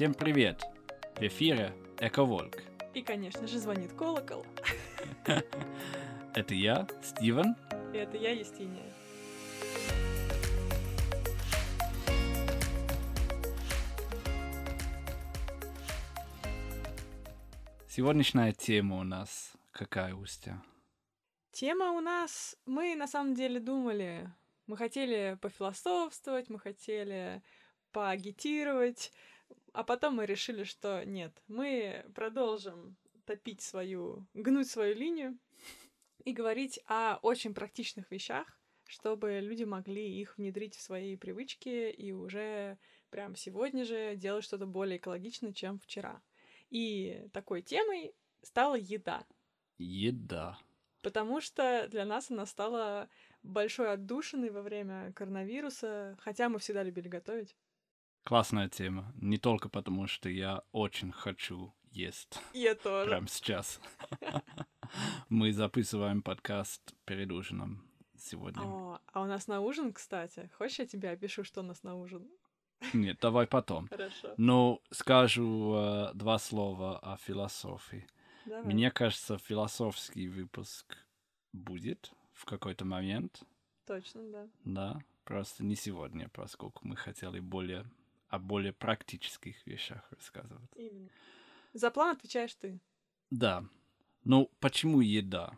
Всем привет! В эфире Эковолк. И, конечно же, звонит колокол. Это я, Стивен. И это я, Естиния. Сегодняшняя тема у нас какая, Устя? Тема у нас... Мы, на самом деле, думали... Мы хотели пофилософствовать, мы хотели поагитировать, а потом мы решили, что нет, мы продолжим топить свою, гнуть свою линию и говорить о очень практичных вещах, чтобы люди могли их внедрить в свои привычки и уже прям сегодня же делать что-то более экологичное, чем вчера. И такой темой стала еда. Еда. Потому что для нас она стала большой отдушиной во время коронавируса, хотя мы всегда любили готовить. Классная тема. Не только потому, что я очень хочу есть. Я тоже. Прямо сейчас. Мы записываем подкаст перед ужином сегодня. О, а у нас на ужин, кстати. Хочешь, я тебе опишу, что у нас на ужин? Нет, давай потом. Хорошо. Но скажу э, два слова о философии. Давай. Мне кажется, философский выпуск будет в какой-то момент. Точно, да. Да, просто не сегодня, поскольку мы хотели более о более практических вещах рассказывать. Именно. За план отвечаешь ты. Да. Ну, почему еда?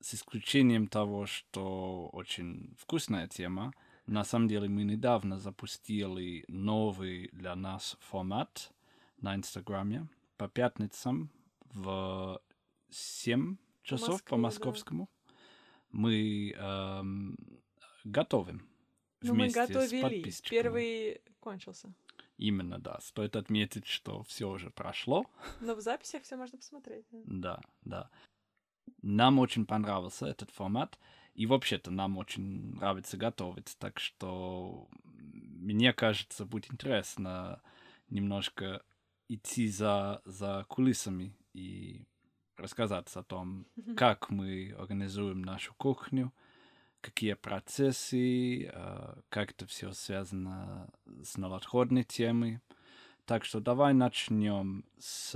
С исключением того, что очень вкусная тема, на самом деле мы недавно запустили новый для нас формат на Инстаграме по пятницам в 7 часов Москве, по да. московскому. Мы эм, готовим Ну, мы готовили. Первый кончился. Именно, да. Стоит отметить, что все уже прошло. Но в записях все можно посмотреть. да. Да, да. Нам очень понравился этот формат. И вообще-то нам очень нравится готовить. Так что мне кажется, будет интересно немножко идти за, за кулисами и рассказать о том, как мы организуем нашу кухню, какие процессы, э, как это все связано с новоотходной темой. Так что давай начнем с,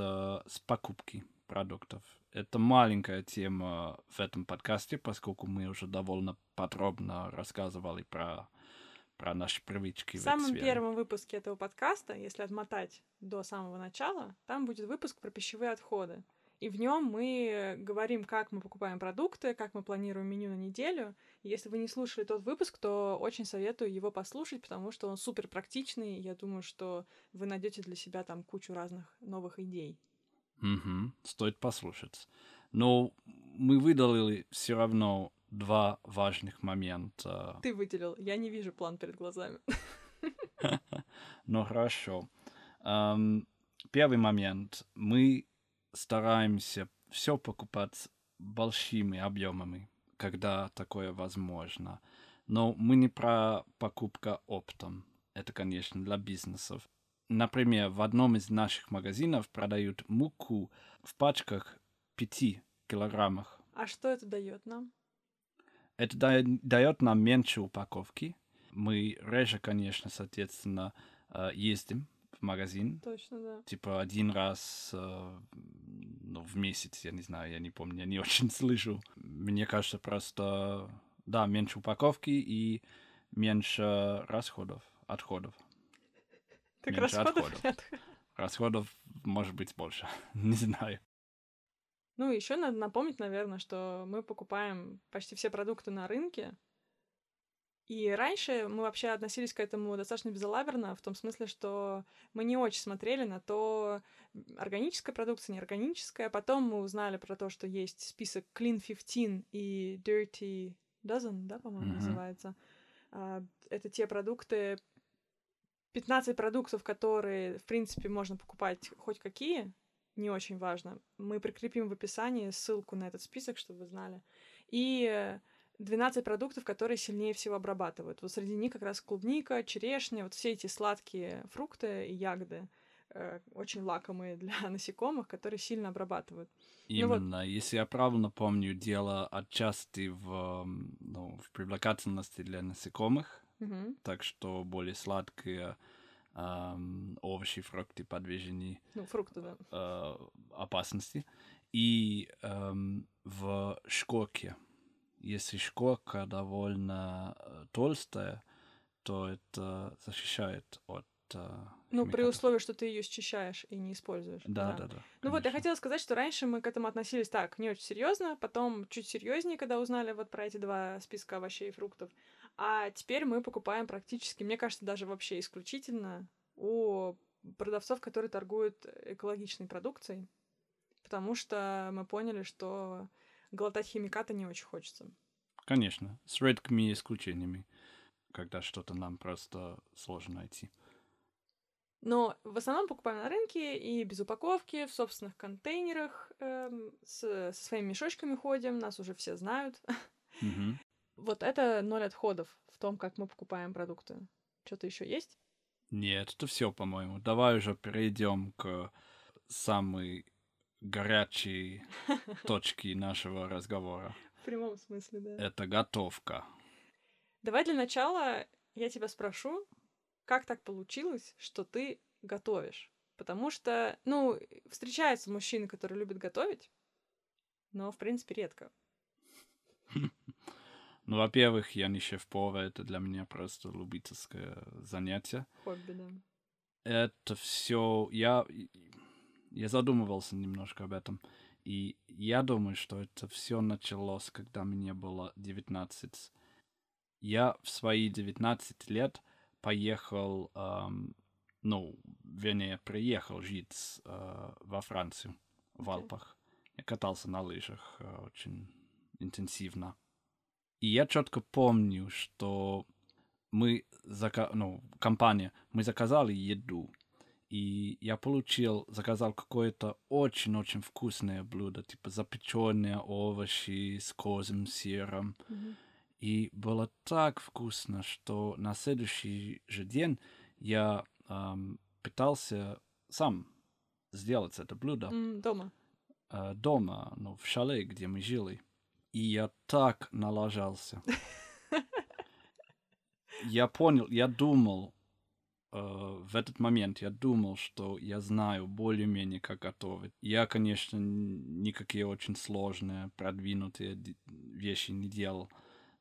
с покупки продуктов. Это маленькая тема в этом подкасте, поскольку мы уже довольно подробно рассказывали про, про наши привычки В самом первом выпуске этого подкаста, если отмотать до самого начала, там будет выпуск про пищевые отходы. И в нем мы говорим, как мы покупаем продукты, как мы планируем меню на неделю. И если вы не слушали тот выпуск, то очень советую его послушать, потому что он супер практичный. Я думаю, что вы найдете для себя там кучу разных новых идей. Мгм, Стоит послушать. Но мы выдали все равно два важных момента. Ты выделил. Я не вижу план перед глазами. Ну хорошо. Первый момент. Мы стараемся все покупать большими объемами, когда такое возможно. Но мы не про покупка оптом. Это, конечно, для бизнесов. Например, в одном из наших магазинов продают муку в пачках 5 килограммах. А что это дает нам? Это да- дает нам меньше упаковки. Мы реже, конечно, соответственно, э, ездим магазин. Точно, да. Типа один раз э, ну, в месяц, я не знаю, я не помню, я не очень слышу. Мне кажется, просто, да, меньше упаковки и меньше расходов, отходов. Так Меньше расходов отходов. нет. Расходов может быть больше, не знаю. Ну, еще надо напомнить, наверное, что мы покупаем почти все продукты на рынке. И раньше мы вообще относились к этому достаточно безалаберно, в том смысле, что мы не очень смотрели на то, органическая продукция, неорганическая. Потом мы узнали про то, что есть список Clean 15 и Dirty Dozen, да, по-моему, Мгм. называется. А, Это те продукты, 15 продуктов, которые, в принципе, можно покупать хоть какие, не очень важно. Мы прикрепим в описании ссылку на этот список, чтобы вы знали. И э, 12 продуктов, которые сильнее всего обрабатывают. Вот среди них как раз клубника, черешня, вот все эти сладкие фрукты и ягоды, э, очень лакомые для насекомых, которые сильно обрабатывают. Ну вот. Именно, если я правильно помню, дело отчасти в, ну, в привлекательности для насекомых, Мгм. так что более сладкие эм, овощи, фрукты подвержены Ну, фрукты, да. э, опасности. И эм, в шкурке, если шкурка довольно э, толстая, то это защищает от э, Ну, при условии, что ты ее счищаешь и не используешь. Да, да, да. Ну вот, я конечно. хотела сказать, что раньше мы к этому относились так, не очень серьезно, потом чуть серьезнее, когда узнали вот про эти два списка овощей и фруктов. А теперь мы покупаем практически, мне кажется, даже вообще исключительно у продавцов, которые торгуют экологичной продукцией, потому что мы поняли, что глотать химикаты не очень хочется. Конечно, с редкими исключениями, когда что-то нам просто сложно найти. Но в основном покупаем на рынке и без упаковки, в собственных контейнерах, эм, с, со своими мешочками ходим, нас уже все знают. Мгм. Вот это ноль отходов в том, как мы покупаем продукты. Что-то еще есть? Нет, это все, по-моему. Давай уже перейдем к самой горячей точке нашего разговора. В прямом смысле, да. Это готовка. Давай для начала я тебя спрошу, как так получилось, что ты готовишь? Потому что, ну, встречаются мужчины, которые любят готовить, но, в принципе, редко. Ну, во-первых, я не шеф-повар, это для меня просто любительское занятие. Хобби, да. это все... Я, я задумывался немножко об этом. И я думаю, что это все началось, когда мне было 19. Я в свои 19 лет поехал, эм, ну, вернее, приехал жить э, во Францию, в. Алпах. Я катался на лыжах э, очень интенсивно. И я четко помню, что мы, зака... ну, компания, мы заказали еду, и я получил, заказал какое-то очень-очень вкусное блюдо, типа запеченные овощи с козьим сыром. Мгм. И было так вкусно, что на следующий же день я ам, пытался сам сделать это блюдо М, Дома. э, дома, ну, в шале, где мы жили. И я так налажался. Я понял, я думал, э, в этот момент я думал, что я знаю более-менее, как готовить. Я, конечно, никакие очень сложные, продвинутые вещи не делал,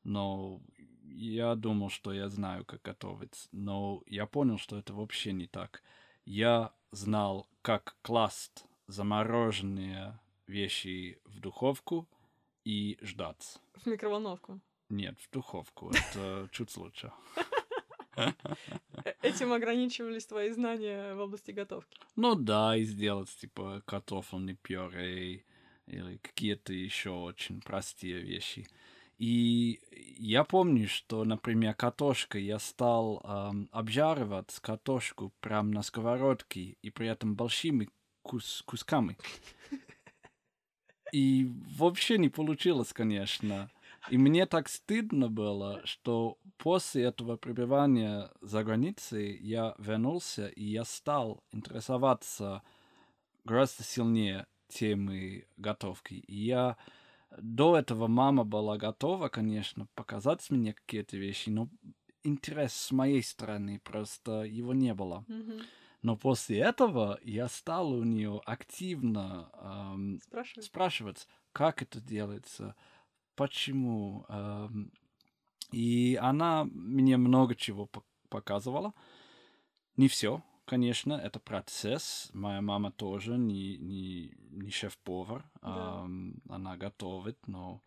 но я думал, что я знаю, как готовить. Но я понял, что это вообще не так. Я знал, как класть замороженные вещи в духовку и ждать. В микроволновку. Нет, в духовку. Это чуть лучше. Этим ограничивались твои знания в области готовки. Ну да, и сделать типа картофельный пюре или какие-то еще очень простые вещи. И я помню, что, например, картошка, я стал ам, обжаривать картошку прям на сковородке и при этом большими кус- кусками. И вообще не получилось, конечно. И мне так стыдно было, что после этого пребывания за границей я вернулся, и я стал интересоваться гораздо сильнее темой готовки. И я до этого мама была готова, конечно, показать мне какие-то вещи, но интерес с моей стороны просто его не было. Мгм. Но после этого я стал у нее активно ам, Спрашивай. спрашивать, как это делается, почему. эм, и она мне много чего по- показывала. Не все, конечно, это процесс. Моя мама тоже не, не, не шеф-повар. Да. ам, она готовит, но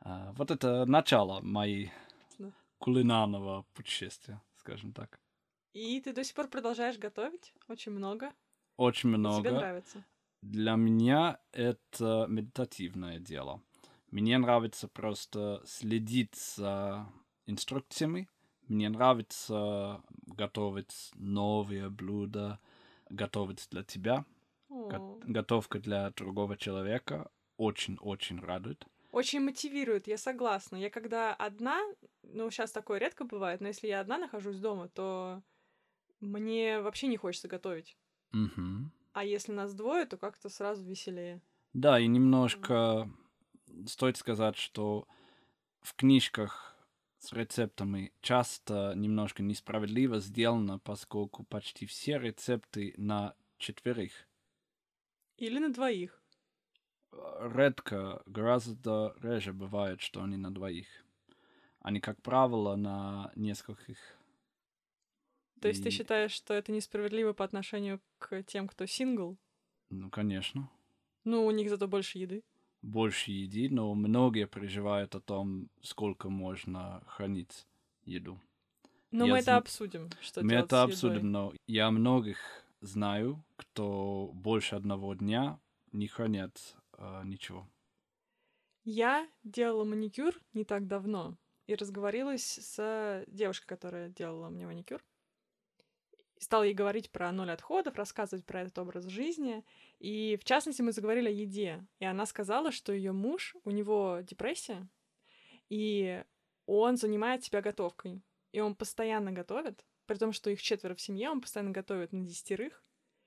а, вот это начало моей Да. кулинарного путешествия, скажем так. И ты до сих пор продолжаешь готовить? Очень много. Очень И много. Тебе нравится? Для меня это медитативное дело. Мне нравится просто следить за инструкциями. Мне нравится готовить новые блюда, готовить для тебя. Го- Готовка для другого человека очень-очень радует. Очень мотивирует, я согласна. Я когда одна, ну, сейчас такое редко бывает, но если я одна нахожусь дома, то мне вообще не хочется готовить. Мгм. А если нас двое, то как-то сразу веселее. Да, и немножко стоит сказать, что в книжках с рецептами часто немножко несправедливо сделано, поскольку почти все рецепты на четверых. Или на двоих. Редко, гораздо реже бывает, что они на двоих. Они, как правило, на нескольких. То есть ты И- считаешь, что это несправедливо по отношению к тем, кто сингл? Ну, конечно. Ну, у них зато больше еды. Больше еды, но многие переживают о том, сколько можно хранить еду. Но Я мы это обсудим, что Мы это обсудим, но я многих знаю, кто больше одного дня не хранят а, ничего. Я делала маникюр не так давно и разговорилась с девушкой, которая делала мне маникюр. И стала ей говорить про ноль отходов, рассказывать про этот образ жизни. И в частности мы заговорили о еде. И она сказала, что ее муж, у него депрессия, и он занимает себя готовкой. И он постоянно готовит, при том, что их четверо в семье, он постоянно готовит на десятерых.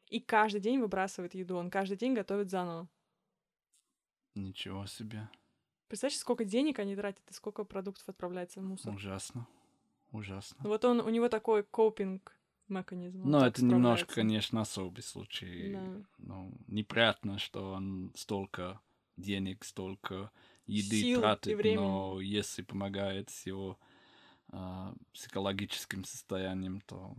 И каждый день выбрасывает еду, он каждый день готовит заново. Ничего себе. Представляешь, сколько денег они тратят и сколько продуктов отправляется в мусор. Ужасно. Ужасно. Вот он, у него такой копинг механизм. так это немножко, конечно, особый случай. Да. Ну, неприятно, что он столько денег, столько еды Сил тратит, но если помогает с его а, психологическим состоянием, то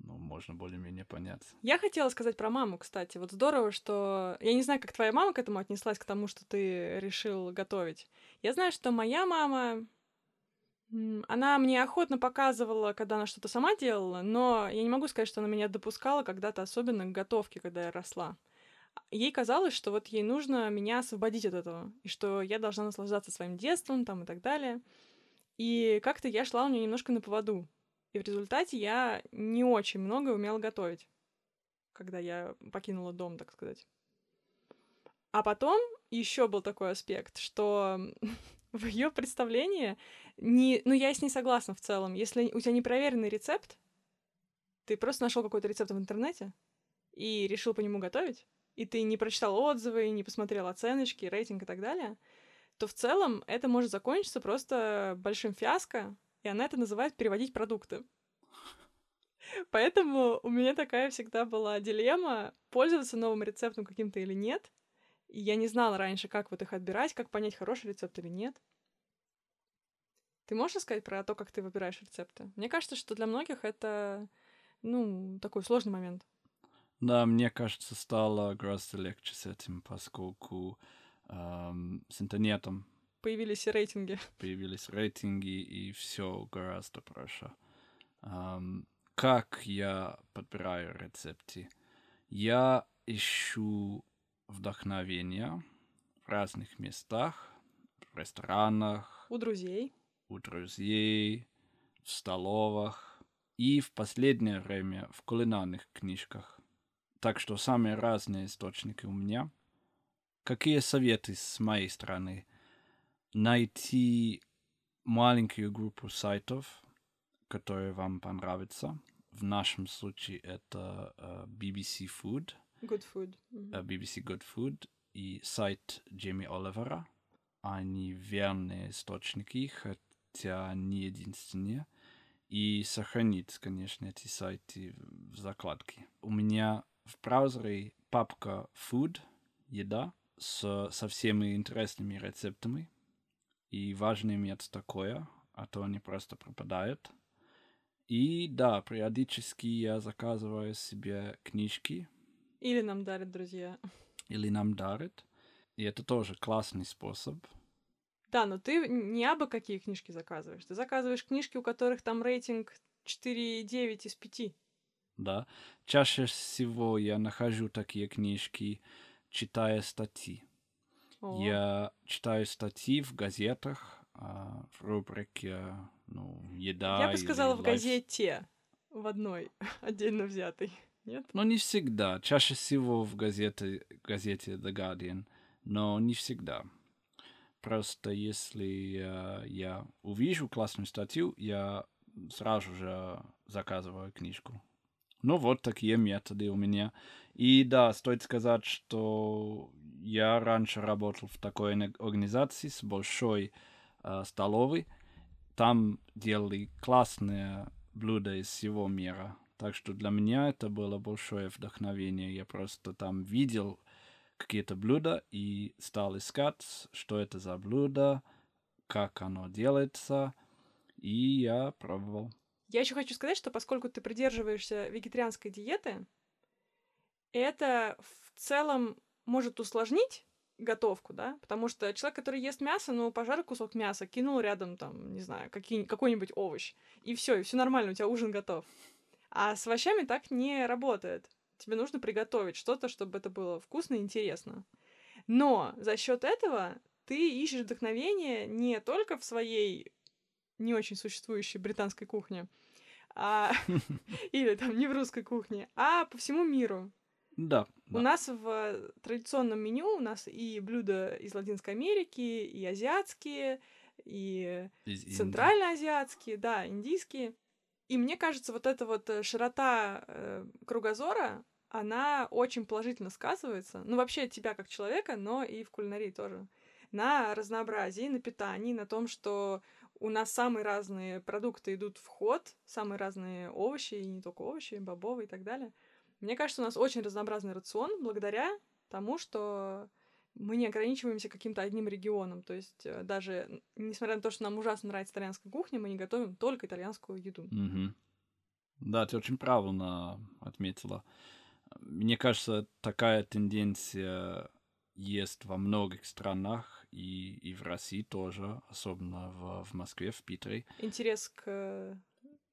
ну, можно более-менее понять. Я хотела сказать про маму, кстати. Вот здорово, что... Я не знаю, как твоя мама к этому отнеслась, к тому, что ты решил готовить. Я знаю, что моя мама... Она мне охотно показывала, когда она что-то сама делала, но я не могу сказать, что она меня допускала когда-то, особенно к готовке, когда я росла. Ей казалось, что вот ей нужно меня освободить от этого, и что я должна наслаждаться своим детством там и так далее. И как-то я шла у нее немножко на поводу. И в результате я не очень много умела готовить, когда я покинула дом, так сказать. А потом еще был такой аспект, что в ее представлении не, ну я с ней согласна в целом. Если у тебя непроверенный рецепт, ты просто нашел какой-то рецепт в интернете и решил по нему готовить, и ты не прочитал отзывы, не посмотрел оценочки, рейтинг и так далее, то в целом это может закончиться просто большим фиаско, и она это называет переводить продукты. Поэтому у меня такая всегда была дилемма, пользоваться новым рецептом каким-то или нет. И я не знала раньше, как вот их отбирать, как понять, хороший рецепт или нет. Ты можешь рассказать про то, как ты выбираешь рецепты? Мне кажется, что для многих это, ну, такой сложный момент. Да, мне кажется, стало гораздо легче с этим, поскольку ам, с интернетом Появились и рейтинги. появились рейтинги, и все гораздо проще. Ам, как я подбираю рецепты? Я ищу вдохновение в разных местах, в ресторанах, У друзей. у друзей, в столовых и в последнее время в кулинарных книжках. Так что самые разные источники у меня. Какие советы с моей стороны? Найти маленькую группу сайтов, которые вам понравятся. В нашем случае это э, BBC Food, Good food. Мгм. э, BBC Good Food и сайт Джейми Оливера. Они верные источники, хотя не единственные. И сохранить, конечно, эти сайты в закладке. У меня в браузере папка Food, еда, с, со всеми интересными рецептами. И важно иметь такое, а то они просто пропадают. И да, периодически я заказываю себе книжки, Или нам дарят друзья. или нам дарят. И это тоже классный способ. Да, но ты не абы какие книжки заказываешь. Ты заказываешь книжки, у которых там рейтинг 4,9 из 5. Да. Чаще всего я нахожу такие книжки, читая статьи. О, Я читаю статьи в газетах, а, в рубрике ну, еда. Я бы сказала в лайф- газете. В одной, отдельно взятой. Нет? Но не всегда. Чаще всего в газете, газете The Guardian, но не всегда. Просто если э, я увижу классную статью, я сразу же заказываю книжку. Ну вот такие методы у меня. И да, стоит сказать, что я раньше работал в такой органи- организации с большой э, столовой. там делали классные блюда из всего мира. Так что для меня это было большое вдохновение. Я просто там видел какие-то блюда и стал искать, что это за блюдо, как оно делается, и я пробовал. Я еще хочу сказать, что поскольку ты придерживаешься вегетарианской диеты, это в целом может усложнить готовку, да, потому что человек, который ест мясо, ну, пожарил кусок мяса, кинул рядом, там, не знаю, какой-нибудь овощ, и все, и все нормально, у тебя ужин готов. А с овощами так не работает. Тебе нужно приготовить что-то, чтобы это было вкусно и интересно. Но за счет этого ты ищешь вдохновение не только в своей не очень существующей британской кухне, а... или там не в русской кухне, а по всему миру. Да. У да. нас в традиционном меню у нас и блюда из Латинской Америки, и азиатские, и Из центральноазиатские, да, индийские. И мне кажется, вот эта вот э, широта э, кругозора, она очень положительно сказывается, ну, вообще тебя как человека, но и в кулинарии тоже, на разнообразии, на питании, на том, что у нас самые разные продукты идут в ход, самые разные овощи, и не только овощи, бобовые и так далее. Мне кажется, у нас очень разнообразный рацион благодаря тому, что мы не ограничиваемся каким-то одним регионом. То есть э, даже несмотря на то, что нам ужасно нравится итальянская кухня, мы не готовим только итальянскую еду. Мгм. Да, ты очень правильно отметила. Мне кажется, такая тенденция есть во многих странах, и, и в России тоже, особенно в, в Москве, в Питере. Интерес к э,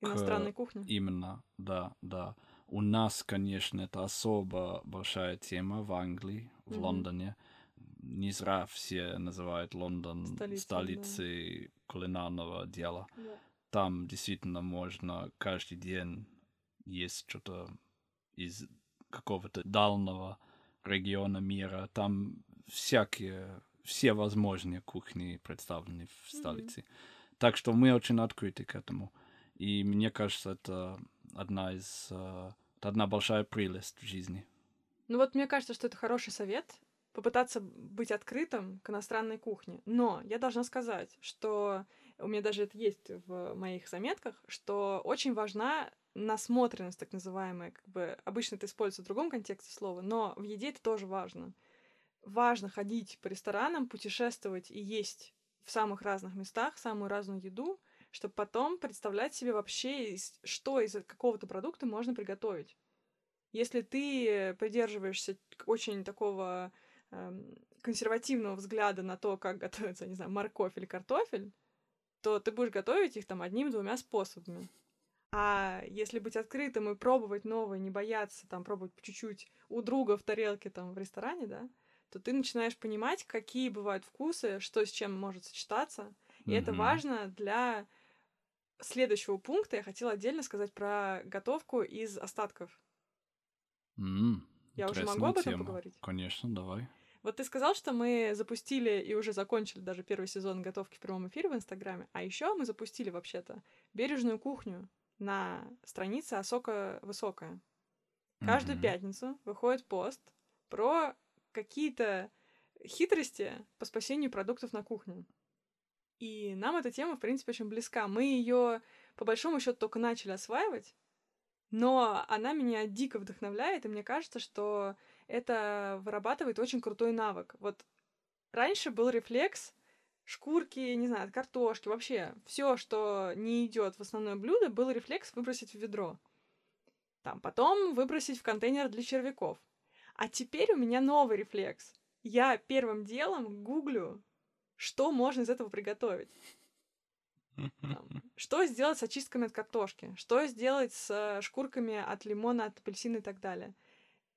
иностранной кухне. Именно, да, да. У нас, конечно, это особо большая тема в Англии, в Мгм. Лондоне. Не зря все называют Лондон Столицей, да. столицей кулинарного дела. Да. Там действительно можно каждый день есть что-то из какого-то дальнего региона мира. Там всякие, все возможные кухни представлены в столице. Так что мы очень открыты к этому. И мне кажется, это одна из... э, это одна большая прелесть в жизни. Ну вот мне кажется, что это хороший совет попытаться быть открытым к иностранной кухне. Но я должна сказать, что у меня даже это есть в моих заметках, что очень важна насмотренность, так называемая, как бы обычно это используется в другом контексте слова, но в еде это тоже важно. Важно ходить по ресторанам, путешествовать и есть в самых разных местах самую разную еду, чтобы потом представлять себе вообще, что из какого-то продукта можно приготовить. Если ты придерживаешься очень такого консервативного взгляда на то, как готовится, не знаю, морковь или картофель, то ты будешь готовить их там одним-двумя способами. А если быть открытым и пробовать новое, не бояться там пробовать по чуть-чуть у друга в тарелке там в ресторане, да, то ты начинаешь понимать, какие бывают вкусы, что с чем может сочетаться. И это Мгм. важно для следующего пункта. Я хотела отдельно сказать про готовку из остатков. М, Я уже могу об этом тема. поговорить? Конечно, давай. Вот ты сказал, что мы запустили и уже закончили даже первый сезон готовки в прямом эфире в Инстаграме, а еще мы запустили вообще-то бережную кухню на странице Осока Высокая. Каждую Мгм. пятницу выходит пост про какие-то хитрости по спасению продуктов на кухне. И нам эта тема, в принципе, очень близка. Мы ее, по большому счету, только начали осваивать, но она меня дико вдохновляет, и мне кажется, что это вырабатывает очень крутой навык. Вот раньше был рефлекс шкурки, не знаю, картошки, вообще все, что не идет в основное блюдо, был рефлекс выбросить в ведро. Там потом выбросить в контейнер для червяков. А теперь у меня новый рефлекс. Я первым делом гуглю, что можно из этого приготовить. Там, что сделать с очистками от картошки, что сделать с э, шкурками от лимона, от апельсина и так далее.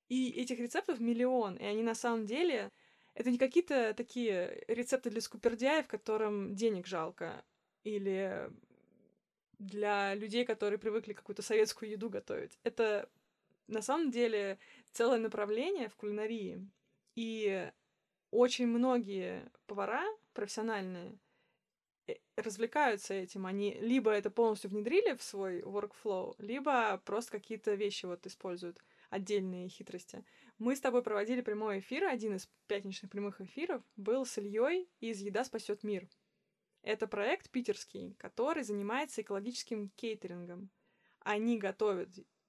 И этих рецептов миллион, и они на самом деле... Это не какие-то такие рецепты для скупердяев, которым денег жалко, или для людей, которые привыкли какую-то советскую еду готовить. Это на самом деле целое направление в кулинарии. И очень многие повара профессиональные э, развлекаются этим. Они либо это полностью внедрили в свой workflow, либо просто какие-то вещи вот используют, отдельные хитрости. Мы с тобой проводили прямой эфир, один из пятничных прямых эфиров был с Ильей из «Еда спасет мир». Это проект питерский, который занимается экологическим кейтерингом. Они готовят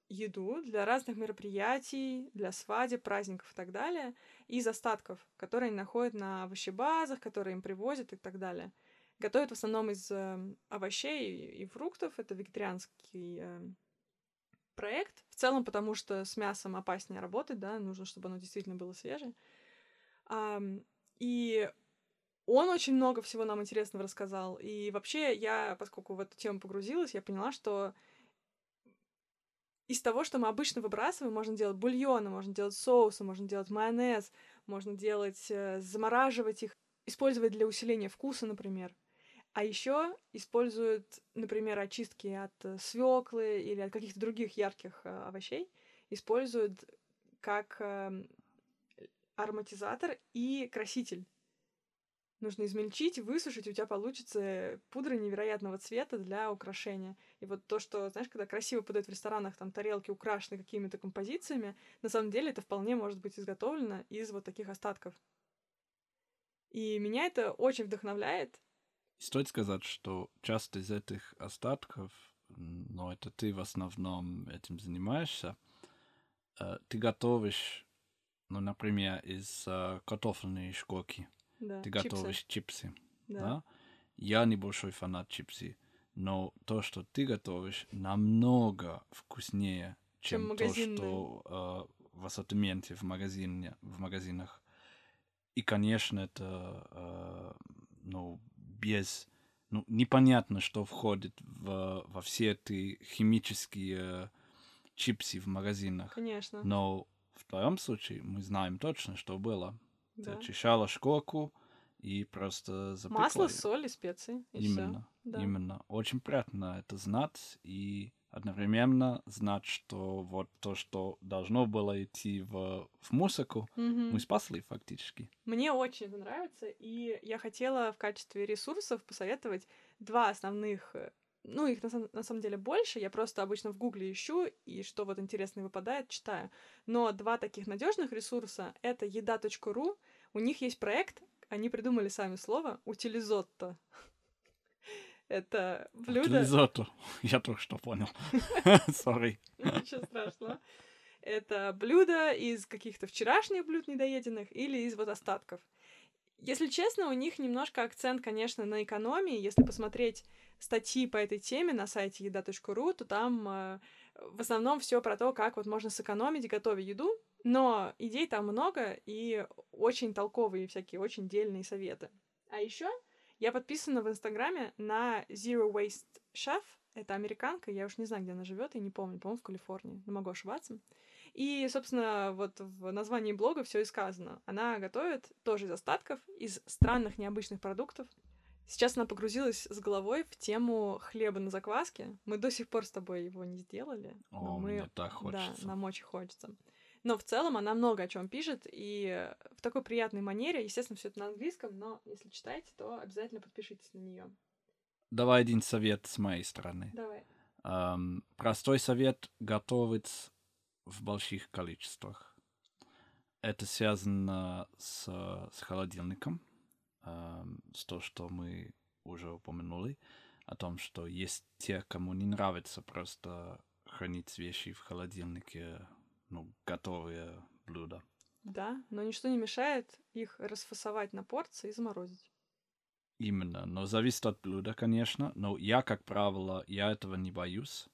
еду для разных мероприятий, для свадеб, праздников и так далее, из остатков, которые они находят на овощебазах, которые им привозят и так далее. Готовят в основном из э, овощей и фруктов. Это вегетарианский э, проект. В целом, потому что с мясом опаснее работать, да, нужно, чтобы оно действительно было свежее. А, и он очень много всего нам интересного рассказал. И вообще я, поскольку в эту тему погрузилась, я поняла, что из того, что мы обычно выбрасываем, можно делать бульоны, можно делать соусы, можно делать майонез, можно делать, э, замораживать их, использовать для усиления вкуса, например. А еще используют, например, очистки от э, свеклы или от каких-то других ярких э, овощей, используют как э, ароматизатор и краситель. Нужно измельчить, высушить, у тебя получится пудра невероятного цвета для украшения. И вот то, что, знаешь, когда красиво подают в ресторанах, там тарелки украшены какими-то композициями, на самом деле это вполне может быть изготовлено из вот таких остатков. И меня это очень вдохновляет, Стоит сказать, что часто из этих остатков, но это ты в основном этим занимаешься, э, ты готовишь, ну, например, из э, картофельной шкурки, да, ты чипсы. готовишь чипсы. Да. Да. Я небольшой фанат чипсы, но то, что ты готовишь, намного вкуснее, Чем чем, то, что э, в ассортименте в, магазине, в магазинах. И, конечно, это, э, ну, без... Ну, непонятно, что входит в, во все эти химические чипсы в магазинах. Конечно. Но в твоем случае мы знаем точно, что было. Ты да. очищала шкурку и просто запекла Масло, её. соль и специи. И всё. Именно, Да. именно. Очень приятно это знать и одновременно знать, что вот то, что должно было идти в, в мусорку, Мгм. мы спасли фактически. Мне очень это нравится, и я хотела в качестве ресурсов посоветовать два основных, э, ну, их на, на самом деле больше, я просто обычно в гугле ищу, и что вот интересное выпадает, читаю. Но два таких надежных ресурса — это еда.ру, у них есть проект, они придумали сами слово «утилизотто». Это блюдо... Утилизатор. Я только что понял. Sorry. Ничего страшного. Это блюдо из каких-то вчерашних блюд недоеденных или из вот остатков. Если честно, у них немножко акцент, конечно, на экономии. Если посмотреть статьи по этой теме на сайте еда.ру, то там э, в основном все про то, как вот можно сэкономить, готовя еду. Но идей там много и очень толковые всякие, очень дельные советы. А еще я подписана в Инстаграме на Zero Waste Chef. Это американка, я уж не знаю, где она живет, я не помню, по-моему, в Калифорнии, но могу ошибаться. И, собственно, вот в названии блога все и сказано. Она готовит тоже из остатков, из странных необычных продуктов. Сейчас она погрузилась с головой в тему хлеба на закваске. Мы до сих пор с тобой его не сделали. но О, мы... мне так хочется. Да, нам очень хочется. Но в целом она много о чем пишет, и в такой приятной манере, естественно, все это на английском, но если читаете, то обязательно подпишитесь на нее. Давай один совет с моей стороны. Давай. Ам, простой совет — готовить в больших количествах. Это связано с, с холодильником, ам, с то, что мы уже упомянули, о том, что есть те, кому не нравится просто хранить вещи в холодильнике, ну, готовые блюда. Да, но ничто не мешает их расфасовать на порции и заморозить. Именно, но зависит от блюда, конечно, но я, как правило, я этого не боюсь.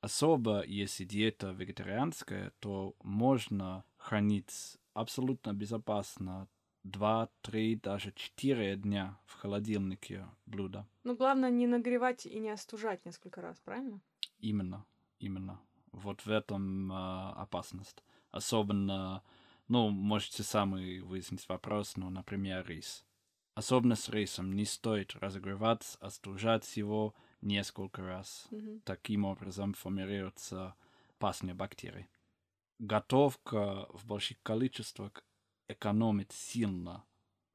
Особо, если диета вегетарианская, то можно хранить абсолютно безопасно 2, 3, даже 4 дня в холодильнике блюда. Но главное не нагревать и не остужать несколько раз, правильно? Именно, именно. Вот в этом а, опасность. Особенно, ну, можете сами выяснить вопрос, ну, например, рис. Особенно с рисом не стоит разогревать, остужать его несколько раз. Мгм. Таким образом формируются опасные бактерии. Готовка в больших количествах экономит сильно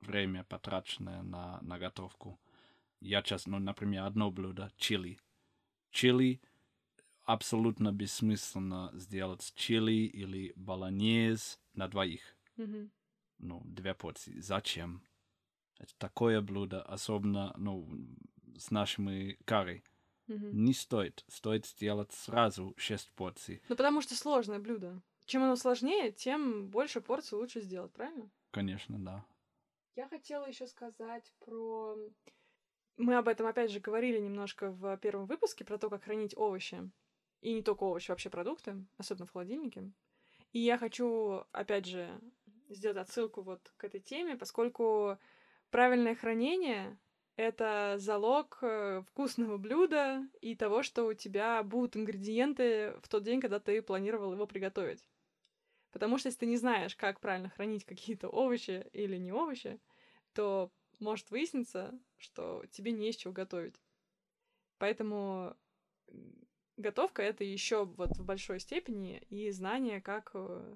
время, потраченное на, на готовку. Я сейчас, ну, например, одно блюдо — чили. Чили абсолютно бессмысленно сделать чили или баланьез на двоих. Мгм. Ну, две порции. Зачем? Это такое блюдо, особенно, ну, с нашими карри. Мгм. Не стоит. Стоит сделать сразу 6 порций. Ну, потому что сложное блюдо. Чем оно сложнее, тем больше порций лучше сделать, правильно? Конечно, да. Я хотела еще сказать про... Мы об этом, опять же, говорили немножко в первом выпуске, про то, как хранить овощи. И не только овощи, вообще продукты, особенно в холодильнике. И я хочу, опять же, сделать отсылку вот к этой теме, поскольку правильное хранение — это залог э, вкусного блюда и того, что у тебя будут ингредиенты в тот день, когда ты планировал его приготовить. Потому что если ты не знаешь, как правильно хранить какие-то овощи или не овощи, то может выясниться, что тебе не из чего готовить. Поэтому готовка это еще вот в большой степени и знание, как э,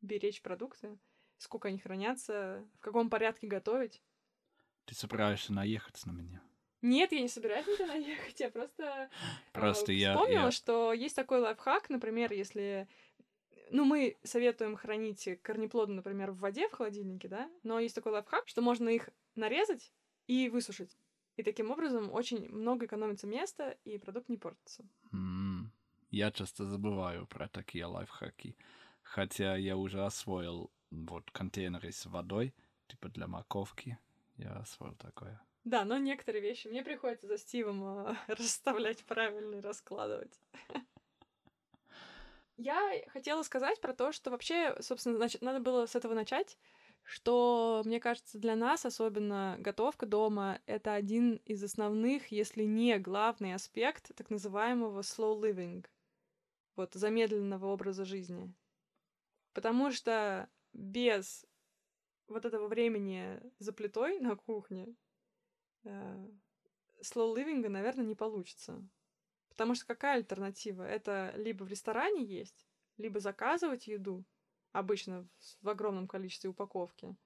беречь продукты, сколько они хранятся, в каком порядке готовить. Ты собираешься наехать на меня? Нет, я не собираюсь на тебя наехать, я просто Просто э, я... вспомнила, я- что есть такой лайфхак, например, если... Ну, мы советуем хранить корнеплоды, например, в воде в холодильнике, да, но есть такой лайфхак, что можно их нарезать и высушить. И таким образом очень много экономится места, и продукт не портится. М, Я часто забываю про такие лайфхаки. Хотя я уже освоил вот контейнеры с водой, типа для морковки. Я освоил такое. Да, но некоторые вещи мне приходится за Стивом э, расставлять правильно и раскладывать. Я хотела сказать про то, что вообще, собственно, значит, надо было с этого начать, что, мне кажется, для нас особенно готовка дома — это один из основных, если не главный аспект так называемого slow living, вот, замедленного образа жизни. Потому что без вот этого времени за плитой на кухне э, slow living, наверное, не получится. Потому что какая альтернатива? Это либо в ресторане есть, либо заказывать еду, обычно в, огромном количестве упаковки,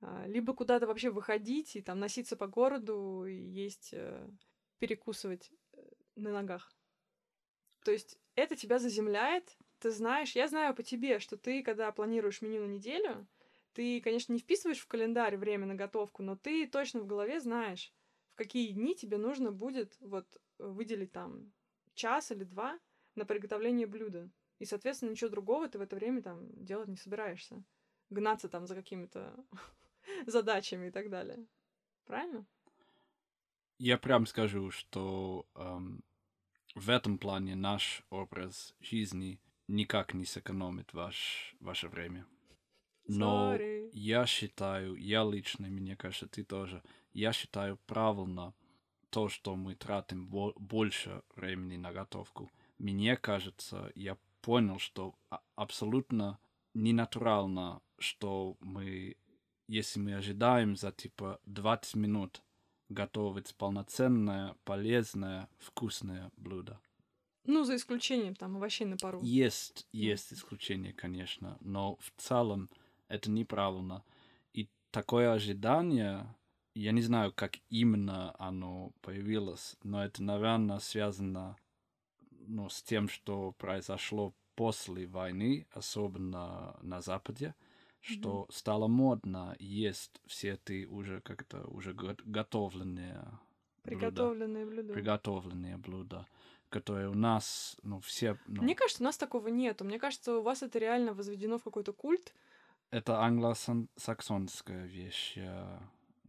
а, либо куда-то вообще выходить и там носиться по городу и есть, э, перекусывать э, на ногах. То есть это тебя заземляет, ты знаешь, я знаю по тебе, что ты, когда планируешь меню на неделю, ты, конечно, не вписываешь в календарь время на готовку, но ты точно в голове знаешь, в какие дни тебе нужно будет вот выделить там час или два на приготовление блюда. И, соответственно, ничего другого ты в это время там делать не собираешься. Гнаться там за какими-то задачами и так далее. Правильно? Я прям скажу, что эм, в этом плане наш образ жизни никак не сэкономит ваш, ваше время. Но Sorry. я считаю, я лично, мне кажется, ты тоже, я считаю правильно то, что мы тратим бо- больше времени на готовку. Мне кажется, я понял, что а- абсолютно ненатурально, что мы, если мы ожидаем за типа 20 минут готовить полноценное, полезное, вкусное блюдо. Ну, за исключением там овощей на пару. Есть, есть исключения, конечно, но в целом это неправильно. И такое ожидание, я не знаю, как именно оно появилось, но это, наверное, связано ну, с тем, что произошло после войны, особенно на Западе, что стало модно есть все эти уже как-то уже го- готовленные блюда Приготовленные блюда. приготовленные блюда, которые у нас, ну, все, ну, Мне кажется, у нас такого нету. Мне кажется, у вас это реально возведено в какой-то культ. это англосаксонская вещь, я,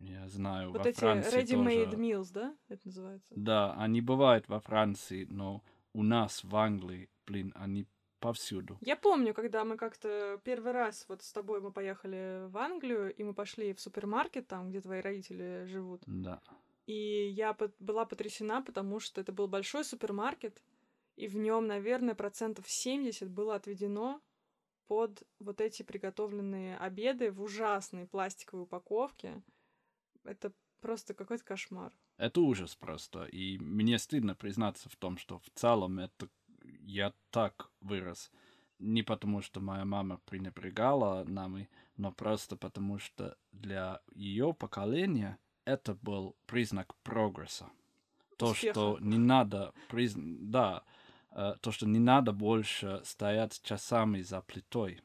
я знаю, Вот во эти Франции ready-made тоже. meals, да? Это называется. Да, они бывают во Франции, но у нас в Англии, блин, они повсюду. Я помню, когда мы как-то первый раз вот с тобой мы поехали в Англию, и мы пошли в супермаркет, там, где твои родители живут. Да. И я пот- была потрясена, потому что это был большой супермаркет, и в нем, наверное, процентов 70 было отведено под вот эти приготовленные обеды в ужасной пластиковой упаковке. Это просто какой-то кошмар. Это ужас просто. И мне стыдно признаться в том, что в целом это я так вырос. Не потому, что моя мама пренебрегала нами, но просто потому, что для ее поколения это был признак прогресса. То, Успеха. что не надо призн... да, э, то, что не надо больше стоять часами за плитой.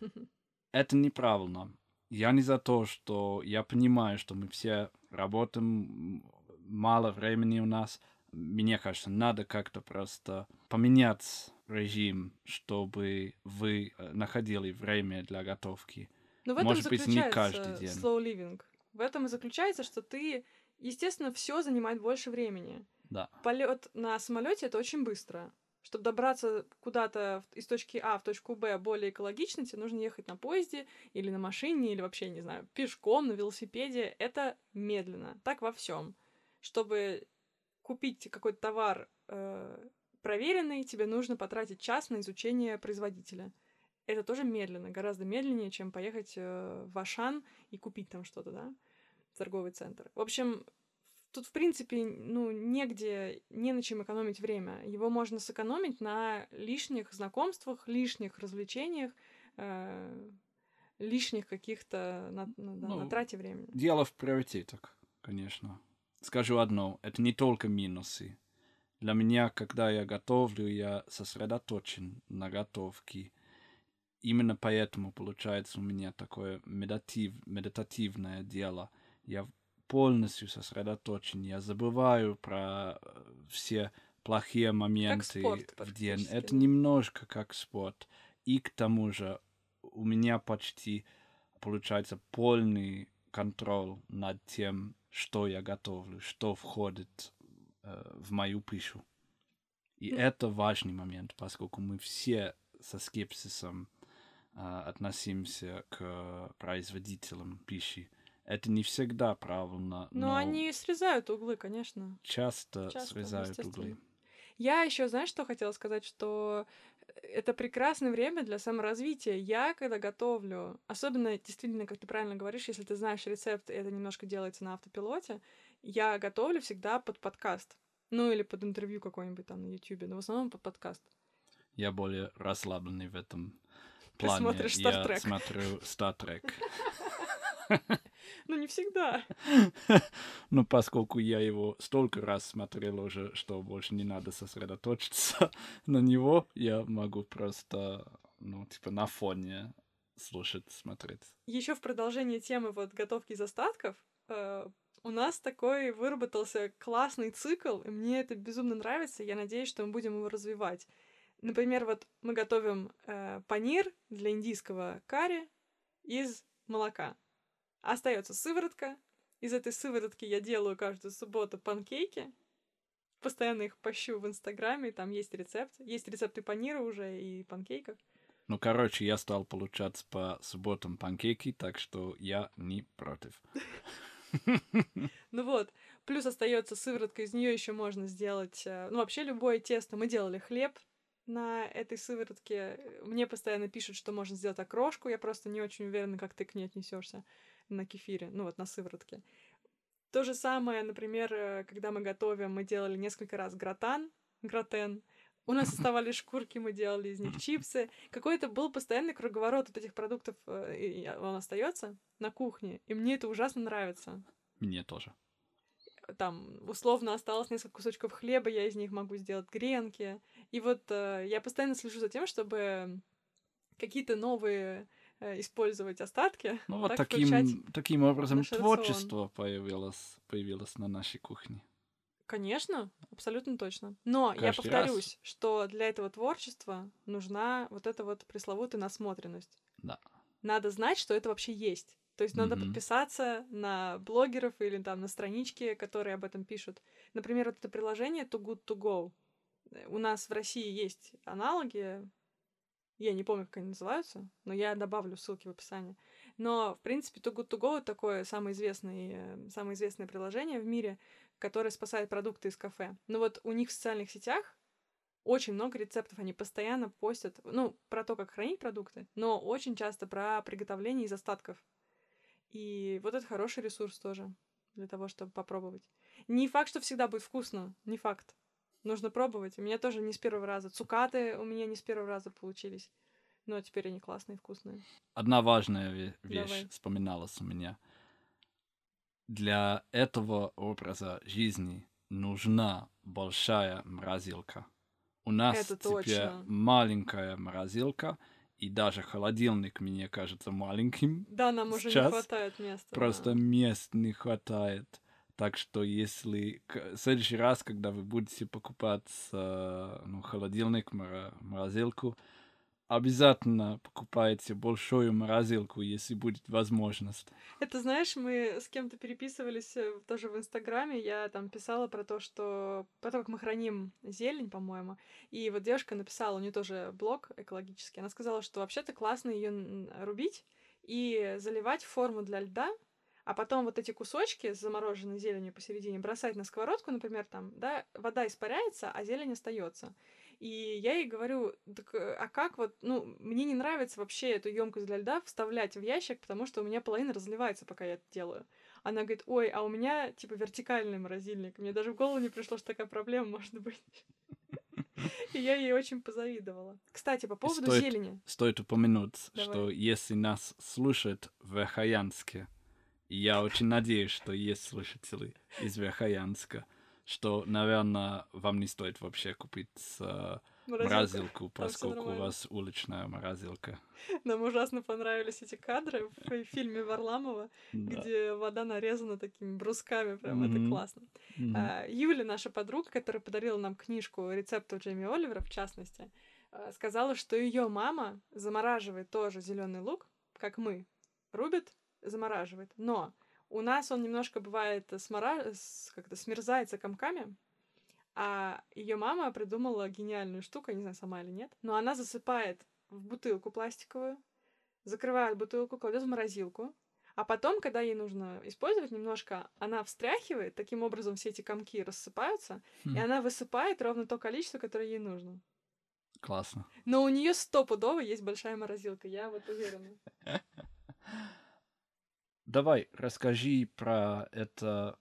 Это неправильно. я не за то, что я понимаю, что мы все работаем, мало времени у нас. Мне кажется, надо как-то просто поменять режим, чтобы вы э, находили время для готовки. Но в этом Может быть, не каждый день. slow living. В этом и заключается, что ты, естественно, все занимает больше времени. Да. Полет на самолете это очень быстро. Чтобы добраться куда-то из точки А в точку Б более экологично, тебе нужно ехать на поезде или на машине, или вообще, не знаю, пешком, на велосипеде. Это медленно. Так во всем. Чтобы купить какой-то товар э, проверенный, тебе нужно потратить час на изучение производителя. Это тоже медленно, гораздо медленнее, чем поехать э, в Ашан и купить там что-то, да, в торговый центр. В общем, тут, в принципе, ну, негде, не на чем экономить время. Его можно сэкономить на лишних знакомствах, лишних развлечениях, э, лишних каких-то, на, ну на Ну, трате времени. Дело в приоритетах, конечно. Скажу одно, это не только минусы. Для меня, когда я готовлю, я сосредоточен на готовке. Именно поэтому получается у меня такое медитатив, медитативное дело. Я полностью сосредоточен, я забываю про э, все плохие моменты спорт в день. Это немножко как спорт. И к тому же у меня почти получается полный контроль над тем, что я готовлю, что входит э, в мою пищу. И Ну. это важный момент, поскольку мы все со скепсисом э, относимся к производителям пищи. Это не всегда правильно, Но, но, они срезают углы, конечно. часто, часто, срезают углы. Я еще, знаешь, что хотела сказать, что это прекрасное время для саморазвития. Я, когда готовлю, особенно, действительно, как ты правильно говоришь, если ты знаешь рецепт, и это немножко делается на автопилоте, я готовлю всегда под подкаст. Ну, или под интервью какое-нибудь там на Ютубе, но в основном под подкаст. Я более расслабленный в этом Ты плане. смотришь я Star Trek. смотрю Star Trek. Ну, не всегда. Ну, поскольку я его столько раз смотрел уже, что больше не надо сосредоточиться на него, я могу просто, ну, типа, на фоне слушать, смотреть. Еще в продолжение темы вот готовки из остатков, э, у нас такой выработался классный цикл, и мне это безумно нравится, я надеюсь, что мы будем его развивать. Например, вот мы готовим э, панир для индийского карри из молока. Остается сыворотка. Из этой сыворотки я делаю каждую субботу панкейки. Постоянно их пощу в Инстаграме, там есть рецепт. Есть рецепты панира уже и панкейков. Ну, короче, я стал получать по субботам панкейки, так что я не против. Ну вот, плюс остается сыворотка, из нее еще можно сделать, э, ну вообще любое тесто. Мы делали хлеб на этой сыворотке. Мне постоянно пишут, что можно сделать окрошку. Я просто не очень уверена, как ты к ней отнесешься на кефире, ну вот на сыворотке. То же самое, например, э, когда мы готовим, мы делали несколько раз гратан, гратен. У нас оставались шкурки, мы делали из них чипсы. Какой-то был постоянный круговорот вот этих продуктов, э, и он остается на кухне. И мне это ужасно нравится Мне тоже. там условно осталось несколько кусочков хлеба, я из них могу сделать гренки. И вот э, я постоянно слежу за тем, чтобы какие-то новые использовать остатки. Ну, вот так таким, таким образом рацион. творчество появилось, появилось на нашей кухне. Конечно, абсолютно точно. Но я Каждый раз. повторюсь, что для этого творчества нужна вот эта вот пресловутая насмотренность. Да. Надо знать, что это вообще есть. То есть надо Мгм. подписаться на блогеров или там на странички, которые об этом пишут. Например, вот это приложение Too Good To Go. Э, У нас в России есть аналоги. Я не помню, как они называются, но я добавлю ссылки в описании. Но, в принципе, Too Good To Go — такое самое известное, э, самое известное приложение в мире, которое спасает продукты из кафе. Ну вот у них в социальных сетях очень много рецептов, они постоянно постят, ну, про то, как хранить продукты, но очень часто про приготовление из остатков. И вот это хороший ресурс тоже для того, чтобы попробовать. Не факт, что всегда будет вкусно, не факт. Нужно пробовать. У меня тоже не с первого раза. Цукаты у меня не с первого раза получились. Но теперь они классные, вкусные. Одна важная ве- вещь Давай. вспоминалась у меня. Для этого образа жизни нужна большая морозилка. У нас Это теперь точно. маленькая морозилка, и даже холодильник мне кажется маленьким. Да, нам уже сейчас. не хватает места. Просто да. мест не хватает. Так что если в следующий раз, когда вы будете покупать э, ну, холодильник, морозилку, обязательно покупайте большую морозилку, если будет возможность. Это, знаешь, мы с кем-то переписывались э, тоже в Инстаграме. Я там писала про то, что... Про то, как мы храним зелень, по-моему. И вот девушка написала, у нее тоже блог экологический. Она сказала, что вообще-то классно ее рубить и заливать форму для льда, а потом вот эти кусочки с замороженной зеленью посередине бросать на сковородку, например, там, да, вода испаряется, а зелень остается. И я ей говорю, так, э, а как вот, ну, мне не нравится вообще эту емкость для льда вставлять в ящик, потому что у меня половина разливается, пока я это делаю. Она говорит, ой, а у меня, типа, вертикальный морозильник. Мне даже в голову не пришло, что такая проблема может быть. И я ей очень позавидовала. Кстати, по поводу Стоит- зелени. Стоит упомянуть, Давай. что если нас слушают в Верхоянске, и я очень надеюсь, что есть слушатели из Верхоянска, что, наверное, вам не стоит вообще купить э, морозилку, поскольку у вас уличная морозилка. Нам ужасно понравились эти кадры в фильме Варламова, Да. где вода нарезана такими брусками. Прям это Мгм. классно. Мгм. А, Юля, наша подруга, которая подарила нам книжку рецептов Джейми Оливера, в частности, а, сказала, что ее мама замораживает тоже зеленый лук, как мы, рубит, замораживает. Но у нас он немножко бывает смора... как-то смерзается комками, а ее мама придумала гениальную штуку, не знаю, сама или нет, но она засыпает в бутылку пластиковую, закрывает бутылку, кладет в морозилку, а потом, когда ей нужно использовать немножко, она встряхивает, таким образом все эти комки рассыпаются, и Хм. она высыпает ровно то количество, которое ей нужно. Классно. Но у нее стопудово есть большая морозилка, я вот уверена. Давай, расскажи про это.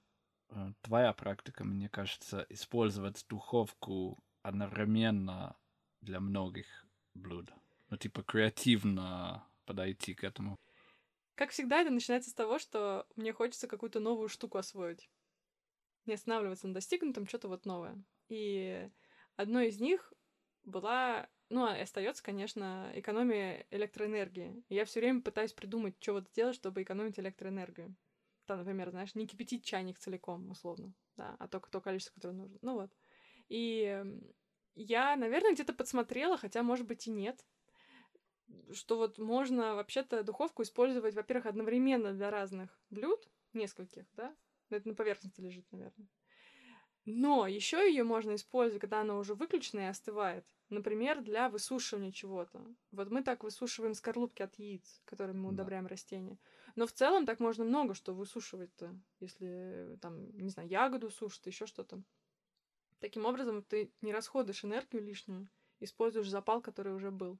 э, Твоя практика, мне кажется, использовать духовку одновременно для многих блюд. Ну, типа, креативно подойти к этому. Как всегда, это начинается с того, что мне хочется какую-то новую штуку освоить. Не останавливаться на достигнутом, что-то вот новое. И одной из них была, ну, и остается, конечно, экономия электроэнергии. Я все время пытаюсь придумать, что вот сделать, чтобы экономить электроэнергию. Там, например, знаешь, не кипятить чайник целиком, условно, да, а только то количество, которое нужно. Ну вот. И я, наверное, где-то подсмотрела, хотя, может быть, и нет, что вот можно вообще-то духовку использовать, во-первых, одновременно для разных блюд, нескольких, да, Ну, это на поверхности лежит, наверное. Но еще ее можно использовать, когда она уже выключена и остывает. Например, для высушивания чего-то. Вот мы так высушиваем скорлупки от яиц, которыми мы Да. удобряем растения. Но в целом так можно много что высушивать-то, если там, не знаю, ягоду сушат, еще что-то. Таким образом, ты не расходуешь энергию лишнюю, используешь запал, который уже был.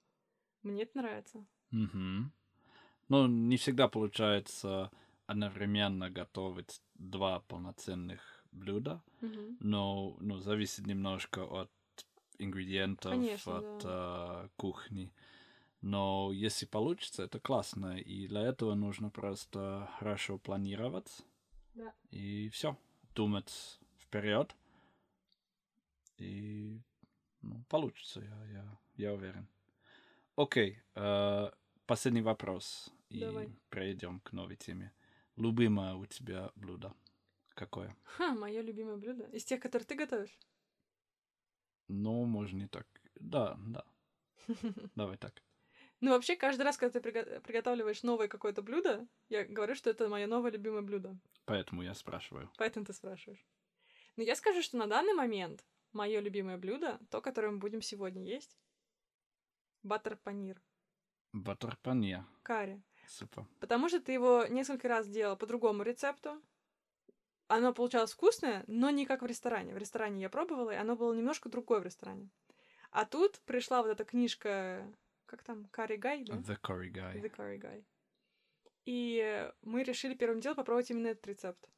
Мне это нравится. Мгм. Ну, не всегда получается одновременно готовить два полноценных блюда, Мгм. но ну, зависит немножко от ингредиентов, Конечно, от э, кухни. Но если получится, это классно. И для этого нужно просто хорошо планировать. Да. И все. Думать вперед. И ну, получится, я, я, я уверен. Окей. э, последний вопрос. И Давай. перейдем к новой теме. Любимое у тебя блюдо? Какое? Ха, мое любимое блюдо. Из тех, которые ты готовишь. Ну, можно не так. Да, да. Давай так. Ну, вообще, каждый раз, когда ты приго- приготавливаешь новое какое-то блюдо, я говорю, что это мое новое любимое блюдо. Поэтому я спрашиваю. Поэтому ты спрашиваешь. Но я скажу, что на данный момент мое любимое блюдо, то, которое мы будем сегодня есть, баттер панир, Батер панье. карри. Супер. Потому что ты его несколько раз делала по другому рецепту. Оно получалось вкусное, но не как в ресторане. В ресторане я пробовала, и оно было немножко другое в ресторане. А тут пришла вот эта книжка, как там, Карри Гай, да? The curry guy. The Curry Guy. И мы решили первым делом попробовать именно этот рецепт.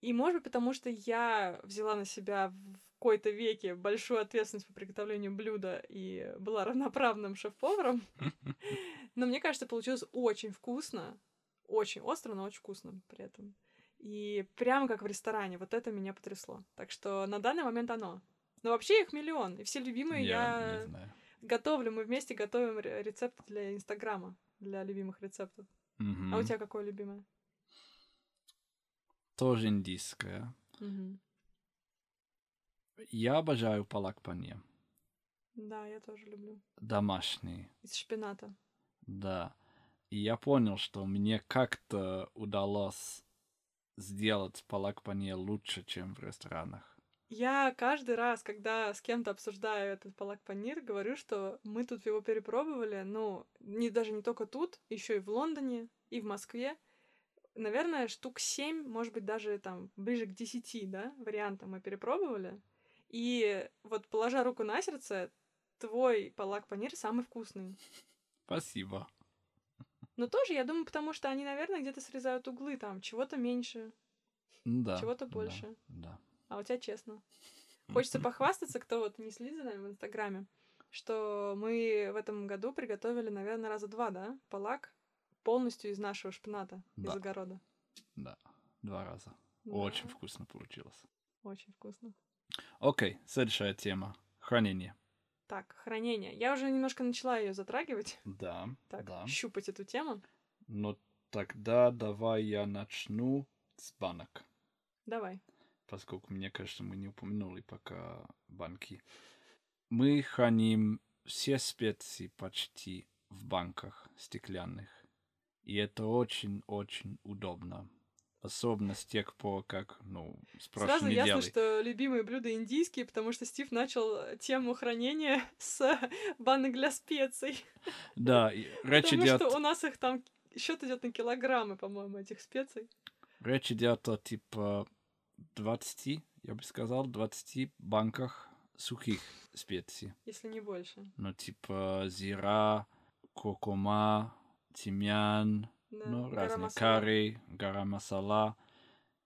И, может быть, потому что я взяла на себя в какой-то веке большую ответственность по приготовлению блюда и была равноправным шеф-поваром, но мне кажется, получилось очень вкусно, очень остро, но очень вкусно при этом. И прямо как в ресторане, вот это меня потрясло. Так что на данный момент оно. Но вообще их миллион, и все любимые Я я. Готовлю, мы вместе готовим ре- рецепты для Инстаграма, для любимых рецептов. Мгм. А у тебя какое любимое? Тоже индийское. Мгм. Я обожаю палак-панир. Да, я тоже люблю. Домашний. Из шпината. Да. И я понял, что мне как-то удалось сделать палак-панир лучше, чем в ресторанах. Я каждый раз, когда с кем-то обсуждаю этот палак-панир, говорю, что мы тут его перепробовали, ну, не, даже не только тут, еще и в Лондоне, и в Москве. Наверное, штук семь, может быть, даже там ближе к десяти, да, вариантам мы перепробовали. И вот, положа руку на сердце, твой палак-панир самый вкусный. Спасибо. Но тоже, я думаю, потому что они, наверное, где-то срезают углы там, чего-то меньше, Да. чего-то да, больше. Да. А у тебя честно. Хочется похвастаться, кто вот не следит за нами в Инстаграме, что мы в этом году приготовили, наверное, раза два, да? Палак полностью из нашего шпината, Да. из огорода. Да. Два раза. Да, Очень вкусно получилось. Очень вкусно. Окей, следующая тема. Хранение. Так, хранение. Я уже немножко начала ее затрагивать, Да, так, да. щупать эту тему. Но тогда давай я начну с банок. Давай. Поскольку, мне кажется, мы не упомянули пока банки. Мы храним все специи почти в банках стеклянных. И это очень-очень удобно. Особенно с тех пор, как, ну, с прошлой Сразу ясно, недели. что любимые блюда индийские, потому что Стив начал тему хранения с банок для специй. Да, и речь Потому идет, что у нас их там счет идет на килограммы, по-моему, этих специй. речь идет о типа 20, я бы сказал, 20 банках сухих специй. Если не больше. Ну, типа зира, куркума, тимьян, Да, ну, гора разные масала. карри, гора масала.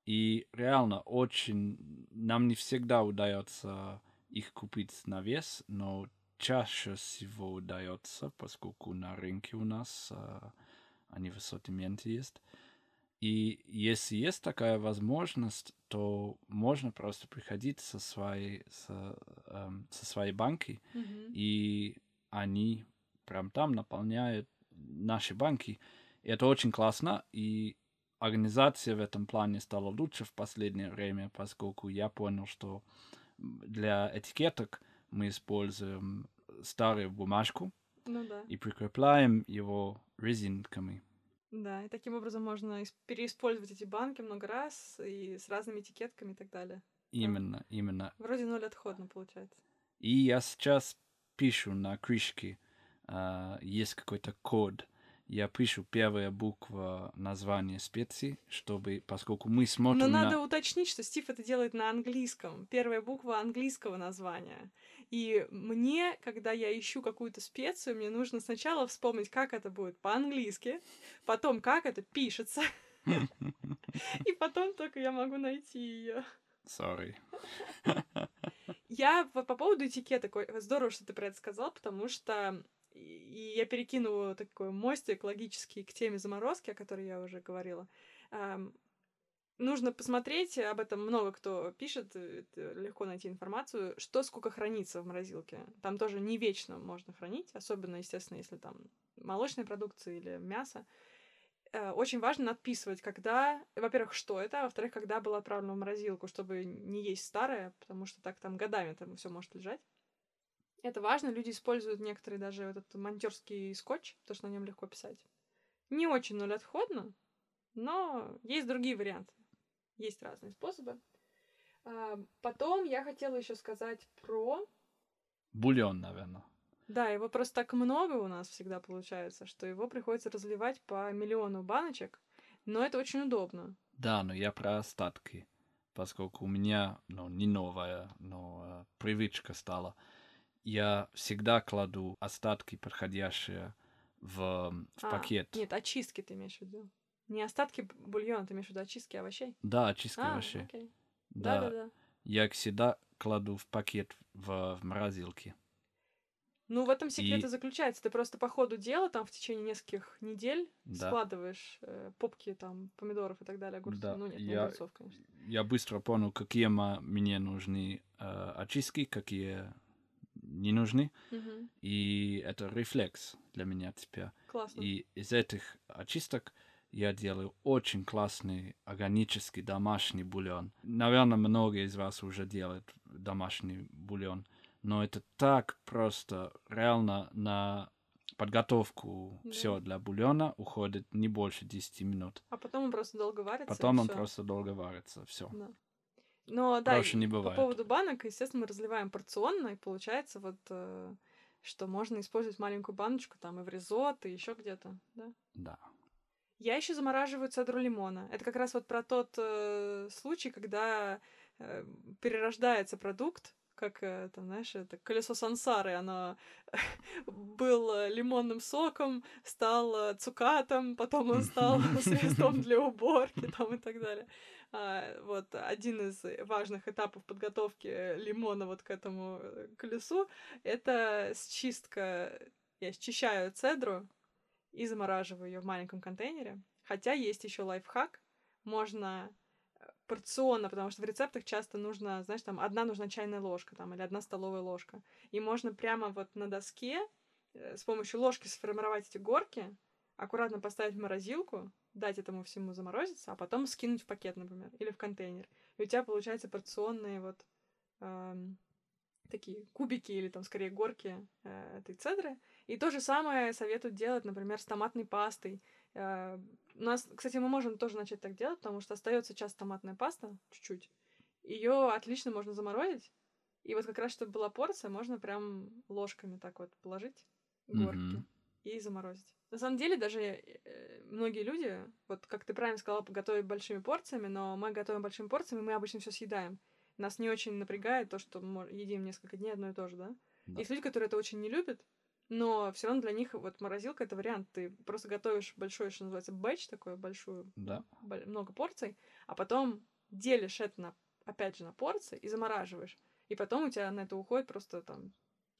И реально очень... Нам не всегда удается их купить на вес, но чаще всего удается, поскольку на рынке у нас а, они в ассортименте есть. И если есть такая возможность, то можно просто приходить со своей, со, эм, со своей банки, Мгм. и они прям там наполняют наши банки. И это очень классно, и организация в этом плане стала лучше в последнее время, поскольку я понял, что для этикеток мы используем старую бумажку Ну да. и прикрепляем его резинками. Да, и таким образом можно ис- переиспользовать эти банки много раз и с разными этикетками и так далее. Именно, именно. Вроде ноль отходно получается. И я сейчас пишу на крышке, а, есть какой-то код. Я пишу первая буква названия специй, чтобы, поскольку мы смотрим Но на... надо уточнить, что Стив это делает на английском. Первая буква английского названия. И мне, когда я ищу какую-то специю, мне нужно сначала вспомнить, как это будет по-английски, потом, как это пишется, и потом только я могу найти ее. Sorry. Я по, по поводу этикеток, ой, здорово, что ты про это сказал, потому что и- я перекину такой мостик логический к теме заморозки, о которой я уже говорила. Нужно посмотреть, об этом много кто пишет, э, легко найти информацию, что сколько хранится в морозилке. Там тоже не вечно можно хранить, особенно, естественно, если там молочная продукция или мясо. Э, Очень важно надписывать, когда, во-первых, что это, а во-вторых, когда было отправлено в морозилку, чтобы не есть старое, потому что так там годами там все может лежать. Это важно, люди используют некоторые даже этот монтерский скотч, потому что на нем легко писать. Не очень нулеотходно, но есть другие варианты. Есть разные способы. А, Потом я хотела еще сказать про... Бульон, наверное. Да, его просто так много у нас всегда получается, что его приходится разливать по миллиону баночек, но это очень удобно. Да, но я про остатки, поскольку у меня, ну, не новая, но э, привычка стала. Я всегда кладу остатки, подходящие в, в А, пакет. Нет, очистки ты имеешь в виду. Не остатки бульона, ты имеешь в виду очистки овощей? Да, очистка А, овощей. окей. Да, Да-да-да. я их всегда кладу в пакет в, в морозилке. Ну, в этом секрет И- и заключается. Ты просто по ходу дела, там, в течение нескольких недель Да. складываешь э, попки, там, помидоров и так далее, огурцов. Да, Ну, нет, не я- огурцов, конечно. Я быстро понял, какие мне нужны э, очистки, какие не нужны. Мгм. И это рефлекс для меня теперь. Классно. И из этих очисток я делаю очень классный органический домашний бульон. Наверное, многие из вас уже делают домашний бульон. Но это так просто. Реально на подготовку Да. все для бульона уходит не больше 10 минут. А потом он просто долго варится. Потом он всё. просто долго варится. Все. Да. Но да, Проще не по бывает. поводу банок, естественно, мы разливаем порционно, и получается вот, э, что можно использовать маленькую баночку там и в ризотто, и еще где-то, да? Да. Я еще замораживаю цедру лимона. Это как раз вот про тот э, случай, когда э, перерождается продукт, как, э, там, знаешь, это колесо сансары, оно был лимонным соком, стал цукатом, потом он стал средством для уборки там и так далее. А, вот один из важных этапов подготовки лимона вот к этому э, колесу — это счистка. Я счищаю цедру, и замораживаю ее в маленьком контейнере. Хотя есть еще лайфхак. Можно э, порционно, потому что в рецептах часто нужно, знаешь, там одна нужна чайная ложка там, или одна столовая ложка. И можно прямо вот на доске э, с помощью ложки сформировать эти горки, аккуратно поставить в морозилку, дать этому всему заморозиться, а потом скинуть в пакет, например, или в контейнер. И у тебя получается порционные вот эм, такие кубики или там скорее горки э, этой цедры. И то же самое советуют делать, например, с томатной пастой. Э, у нас, кстати, мы можем тоже начать так делать, потому что остается часто томатная паста, чуть-чуть. Ее отлично можно заморозить. И вот как раз, чтобы была порция, можно прям ложками так вот положить горки Мгм. И заморозить. На самом деле, даже э, многие люди, вот как ты правильно сказала, готовят большими порциями, но мы готовим большими порциями, мы обычно все съедаем. Нас не очень напрягает то, что мы едим несколько дней одно и то же, да? Да. Есть люди, которые это очень не любят, но все равно для них вот морозилка это вариант. Ты просто готовишь большой, что называется, бэч такой, большую, Да. много порций, а потом делишь это на, опять же, на порции и замораживаешь. И потом у тебя на это уходит просто там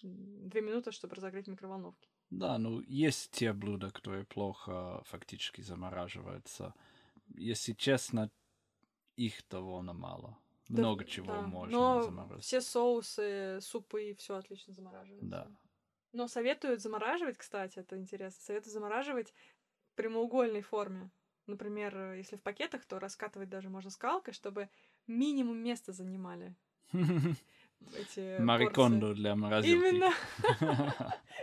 две минуты, чтобы разогреть в микроволновке. Да, ну есть те блюда, которые плохо фактически замораживаются. Если честно, их довольно мало. Да, Много чего да. можно Но заморозить. все соусы, супы, все отлично замораживается. Да. Но советуют замораживать, кстати, это интересно. Советуют замораживать в прямоугольной форме. Например, э, если в пакетах, то раскатывать даже можно скалкой, чтобы минимум места занимали эти Марикондо для порции. морозилки. Именно.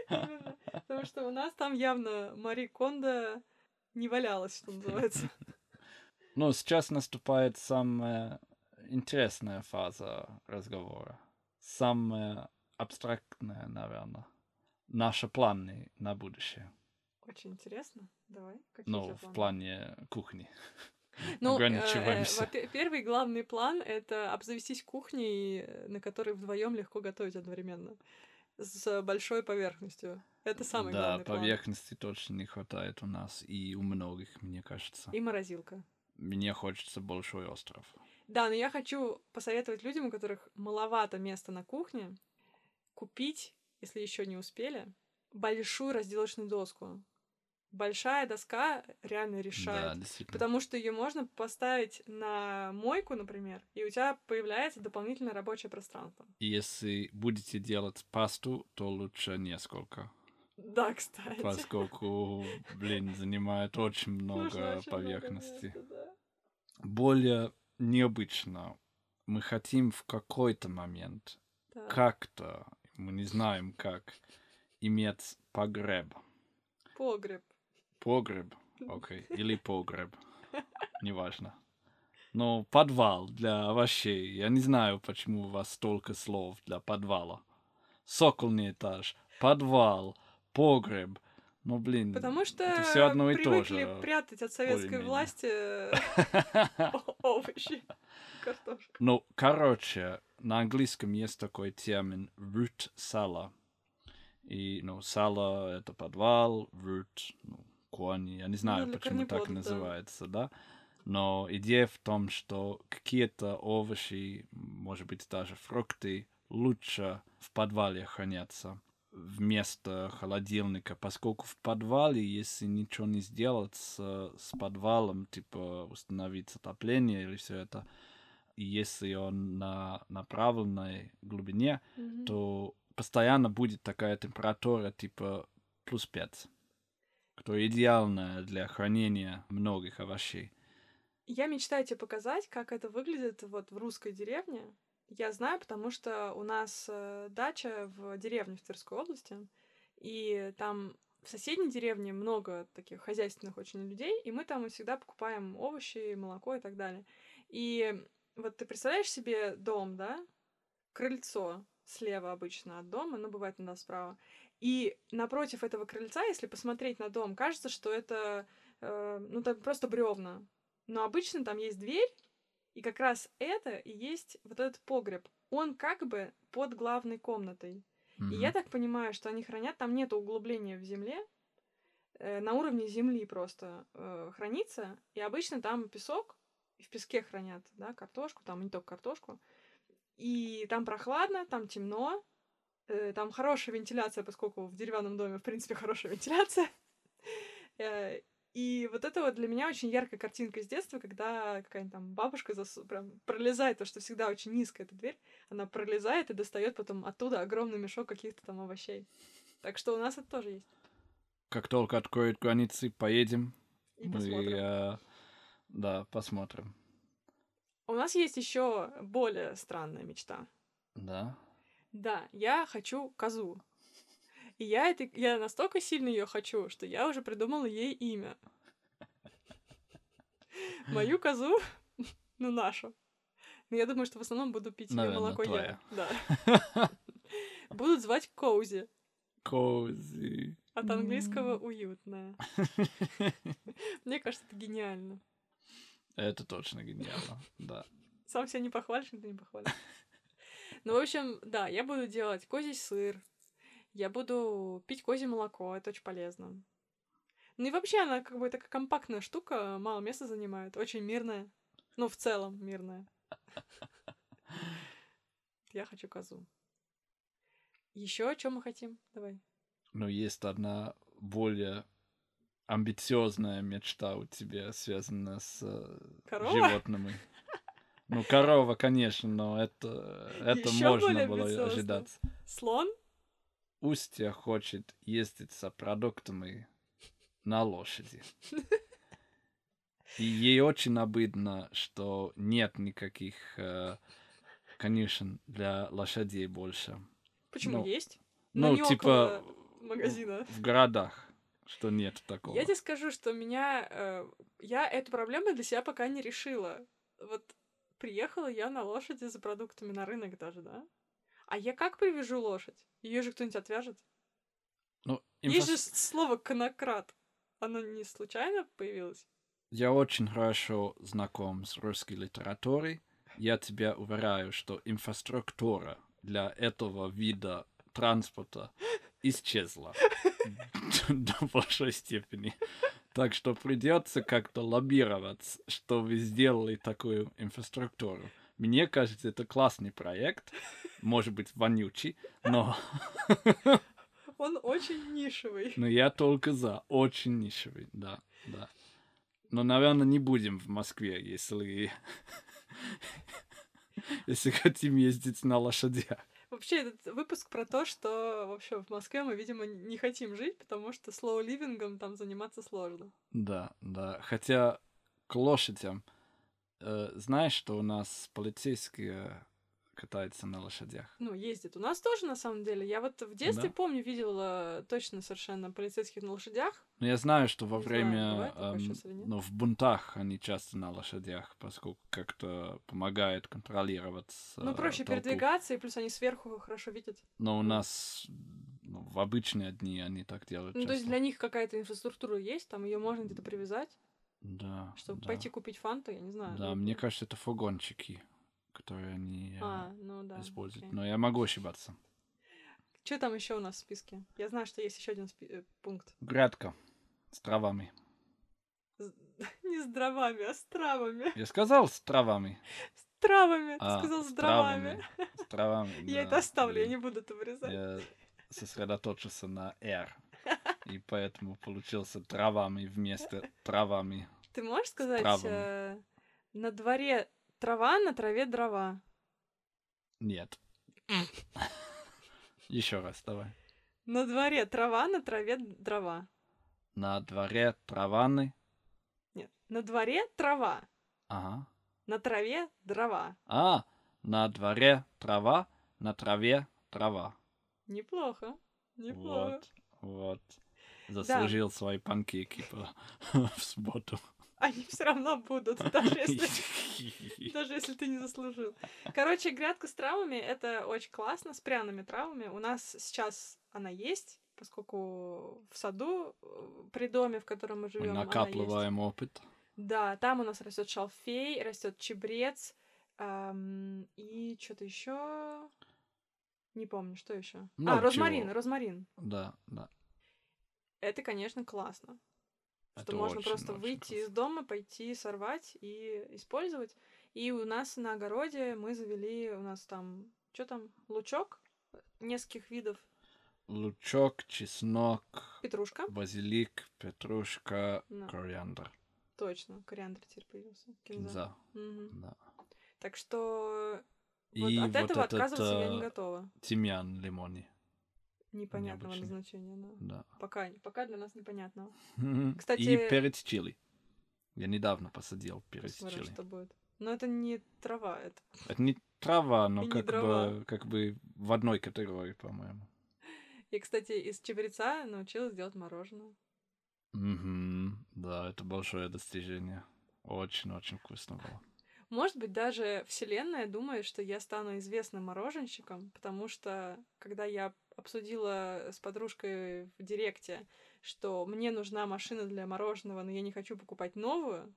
Потому что у нас там явно Мари Кондо не валялась, что называется. Ну, сейчас наступает самая интересная фаза разговора. Самая абстрактная, наверное. Наши планы на будущее. Очень интересно. Давай. Какие Ну, в плане кухни. Ну, э, ограничиваемся. э, во-пе- первый главный план это обзавестись кухней, э, на которой вдвоем легко готовить одновременно. С большой поверхностью. Это самый да, главный план. поверхности точно не хватает у нас и у многих, мне кажется. И морозилка. Мне хочется большой остров. Да, но я хочу посоветовать людям, у которых маловато места на кухне, купить, если еще не успели, большую разделочную доску. Большая доска реально Да, решает. действительно. Потому что ее можно поставить на мойку, например, и у тебя появляется дополнительное рабочее пространство. И если будете делать пасту, то лучше несколько. Да, кстати. Поскольку, блин, занимает очень много очень много поверхности. места, да. Более необычно. Мы хотим в какой-то момент Да. как-то, мы не знаем как, иметь погреб. Погреб. Погреб, окей, или погреб, неважно. Но подвал для овощей. Я не знаю, почему у вас столько слов для подвала. Сокольный этаж, подвал, погреб. Ну, блин, Потому что это все одно и то же. прятать от советской власти э, овощи, картошку. Ну, короче, на английском есть такой термин root сала. И, ну, сало — это подвал, root, ну, корни. Я не знаю, для почему так да. называется, да? Но идея в том, что какие-то овощи, может быть, даже фрукты, лучше в подвале хранятся вместо холодильника, поскольку в подвале, если ничего не сделать с, с подвалом, типа установить отопление или все это, если он на направленной глубине, Мгм. то постоянно будет такая температура типа плюс 5, которая идеальная для хранения многих овощей. Я мечтаю тебе показать, как это выглядит вот в русской деревне. Я знаю, потому что у нас э, дача в деревне в Тверской области, и там в соседней деревне много таких хозяйственных очень людей, и мы там всегда покупаем овощи, молоко и так далее. И вот ты представляешь себе дом, да? Крыльцо слева обычно от дома, но бывает иногда справа. И напротив этого крыльца, если посмотреть на дом, кажется, что это, э, ну, там просто бревна. Но обычно там есть дверь, и как раз это и есть вот этот погреб. Он как бы под главной комнатой. Mm-hmm. И я так понимаю, что они хранят, там нет углубления в земле, э, на уровне земли просто э, хранится, и обычно там песок, в песке хранят, да, картошку, там не только картошку. И там прохладно, там темно, э, там хорошая вентиляция, поскольку в деревянном доме, в принципе, хорошая вентиляция. И вот это вот для меня очень яркая картинка из детства, когда какая-нибудь там бабушка засу... прям пролезает, то что всегда очень низкая эта дверь, она пролезает и достает потом оттуда огромный мешок каких-то там овощей. Так что у нас это тоже есть. Как только откроют границы, поедем. И посмотрим. э, да, посмотрим. У нас есть еще более странная мечта. Да. Да, я хочу козу. И я, это, я настолько сильно ее хочу, что я уже придумала ей имя. Мою козу, ну, нашу. Но я думаю, что в основном буду пить ее молоко я. Да. Будут звать Коузи. Коузи. От английского уютная. Мне кажется, это гениально. Это точно гениально, да. Сам себя не похвалишь, никто не похвалит. Ну, в общем, да, я буду делать козий сыр, я буду пить козье молоко, это очень полезно. Ну и вообще она как бы такая компактная штука, мало места занимает, очень мирная. Ну, в целом мирная. Я хочу козу. Еще о чем мы хотим? Давай. Ну, есть одна более амбициозная мечта у тебя, связанная с э, Корова? животными. Ну, корова, конечно, но это, это Ещё можно было ожидать. Слон? Устья хочет ездить за продуктами на лошади. И ей очень обидно, что нет никаких э, конюшен для лошадей больше. Почему Ну, есть? Но Ну, типа магазина. в городах, что нет такого. Я тебе скажу, что меня... э, я эту проблему для себя пока не решила. Вот приехала я на лошади за продуктами на рынок даже, да? А я как привяжу лошадь? Ее же кто-нибудь отвяжет? Ну, Есть же слово конократ. Оно не случайно появилось? Я очень хорошо знаком с русской литературой. Я тебя уверяю, что инфраструктура для этого вида транспорта исчезла до большой степени. Так что придется как-то лоббировать, что вы сделали такую инфраструктуру. Мне кажется, это классный проект, может быть, вонючий, но, Он очень нишевый. но я только за. Очень нишевый, да, да. Но, наверное, не будем в Москве, если... если хотим ездить на лошадях. Вообще, этот выпуск про то, что вообще в Москве мы, видимо, не хотим жить, потому что слоу-ливингом там заниматься сложно. Да, да. Хотя к лошадям... э, знаешь, что у нас полицейские катаются на лошадях? Ну, ездит. У нас тоже, на самом деле. Я вот в детстве, Да? помню, видела точно совершенно полицейских на лошадях. Но я знаю, что во Не знаю, время, такое эм, ну, в бунтах они часто на лошадях, поскольку как-то помогает контролировать Ну, э, проще толпу. передвигаться, и плюс они сверху хорошо видят. Но у нас ну, в обычные дни они так делают Ну, то есть часто. для них какая-то инфраструктура есть, там ее можно где-то привязать, Да, чтобы да. пойти купить фанту, я не знаю. Да, ну, мне кажется, это фургончики, которые они э, А, ну да. используют. Но я могу ошибаться. Что там еще у нас в списке? Я знаю, что есть еще один спи- э, пункт. Грядка с травами. С- Не с дровами, а с травами. Я сказал с травами. С травами. Ты А, сказал с с дровами. травами. С травами. Я это да, оставлю, я не буду это вырезать. Я сосредоточился на R. И поэтому получился травами вместо травами. Ты можешь сказать, э, на дворе трава, на траве дрова? Нет. Еще раз, давай. На дворе трава, на траве дрова. На дворе траваны. Нет, на дворе трава, Ага. на траве дрова. А, на дворе трава, на траве трава. Неплохо, неплохо. Вот, вот. Заслужил свои панкейки по- в субботу. Они все равно будут, даже если, даже если ты не заслужил. Короче, грядка с травами — это очень классно, с пряными травами. У нас сейчас она есть, поскольку в саду э, при доме, в котором мы Мы живем, она есть. накапливаем опыт. Да, там у нас растет шалфей, растет чебрец ам, и что-то еще. Не помню, что еще. А, розмарин, розмарин. Да, да. Это, конечно, классно. Что Это можно очень, просто очень выйти классно. из дома, пойти сорвать и использовать. И у нас на огороде мы завели, у нас там, что там, лучок нескольких видов, Лучок, чеснок, петрушка, базилик, петрушка, Да. кориандр. точно, кориандр теперь появился, кинза. Кинза, Мгм. да. Так что вот И от вот этого этот отказываться я не э, готова. тимьян лимони. Непонятного необычный. назначения, да. Да. Пока, пока для нас непонятного. И Кстати- перец чили. Я недавно посадил перец Посмотрим, чили. что будет. Но это не трава, это. Это не трава, но И как бы, как бы в одной категории, по-моему. Я, кстати, из чебреца научилась делать мороженое. Мгм. Да, это большое достижение. Очень-очень вкусно было. Может быть, даже Вселенная думает, что я стану известным мороженщиком, потому что, когда я обсудила с подружкой в директе, что мне нужна машина для мороженого, но я не хочу покупать новую,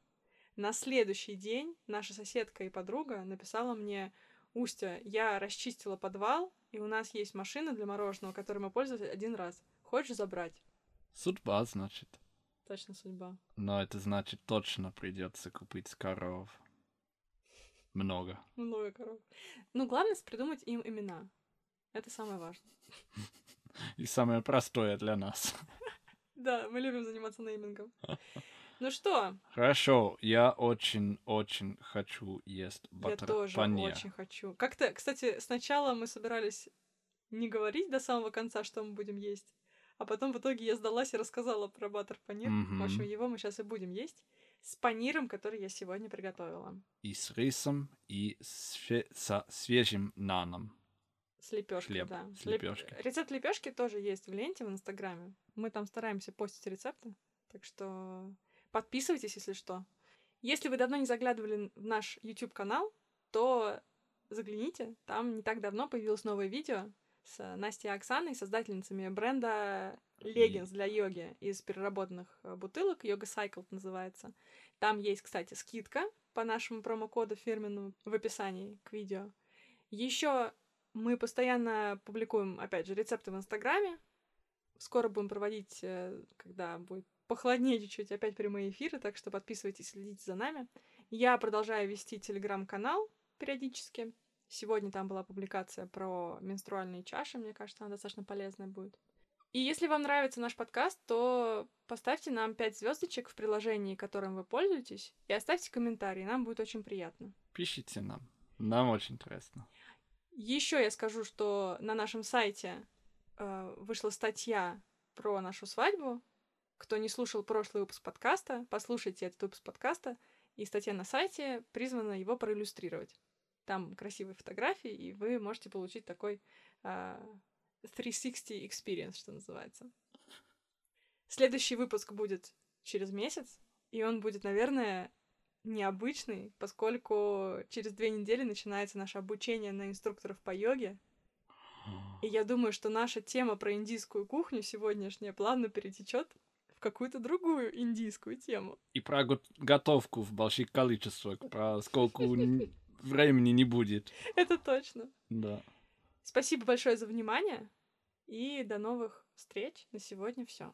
на следующий день наша соседка и подруга написала мне, Устя, я расчистила подвал, и у нас есть машина для мороженого, которой мы пользовались один раз. Хочешь забрать? Судьба, значит. Точно судьба. Но это значит, точно придется купить коров. Много. Много коров. Ну, главное придумать им имена. Это самое важное. И самое простое для нас. Да, мы любим заниматься неймингом. Ну что, Хорошо, я очень-очень хочу есть я батер тоже очень хочу. Как-то, кстати, сначала мы собирались не говорить до самого конца, что мы будем есть, а потом в итоге я сдалась и рассказала про баттер панир. В общем, его мы сейчас и будем есть с паниром, который я сегодня приготовила. И с рисом, и све- со свежим наном. С лепешкой, да. с Леп- лепёшкой. Рецепт лепешки тоже есть в ленте в Инстаграме. Мы там стараемся постить рецепты, так что подписывайтесь, если что. Если вы давно не заглядывали в наш YouTube канал, то загляните. Там не так давно появилось новое видео с Настей и Оксаной, создательницами бренда леггинс для йоги из переработанных э, бутылок. Йога Cycle называется. Там есть, кстати, скидка по нашему промокоду фирменному в описании к видео. Еще мы постоянно публикуем, опять же, рецепты в Инстаграме. Скоро будем проводить, э, когда будет похолоднее чуть-чуть, опять прямые эфиры, так что подписывайтесь, следите за нами. Я продолжаю вести телеграм-канал периодически. Сегодня там была публикация про менструальные чаши, мне кажется, она достаточно полезная будет. И если вам нравится наш подкаст, то поставьте нам 5 звездочек в приложении, которым вы пользуетесь, и оставьте комментарий, нам будет очень приятно. Пишите нам. Нам очень интересно. Еще я скажу, что на нашем сайте э, вышла статья про нашу свадьбу. Кто не слушал прошлый выпуск подкаста, послушайте этот выпуск подкаста. И статья на сайте призвана его проиллюстрировать. Там красивые фотографии, и вы можете получить такой э, 360 experience, что называется. Следующий выпуск будет через месяц, и он будет, наверное, необычный, поскольку через две недели начинается наше обучение на инструкторов по йоге. И я думаю, что наша тема про индийскую кухню сегодняшняя плавно перетечет в какую-то другую индийскую тему. И про го- готовку в больших количествах, про сколько времени не будет. Это точно. Да. Спасибо большое за внимание и до новых встреч. На сегодня все.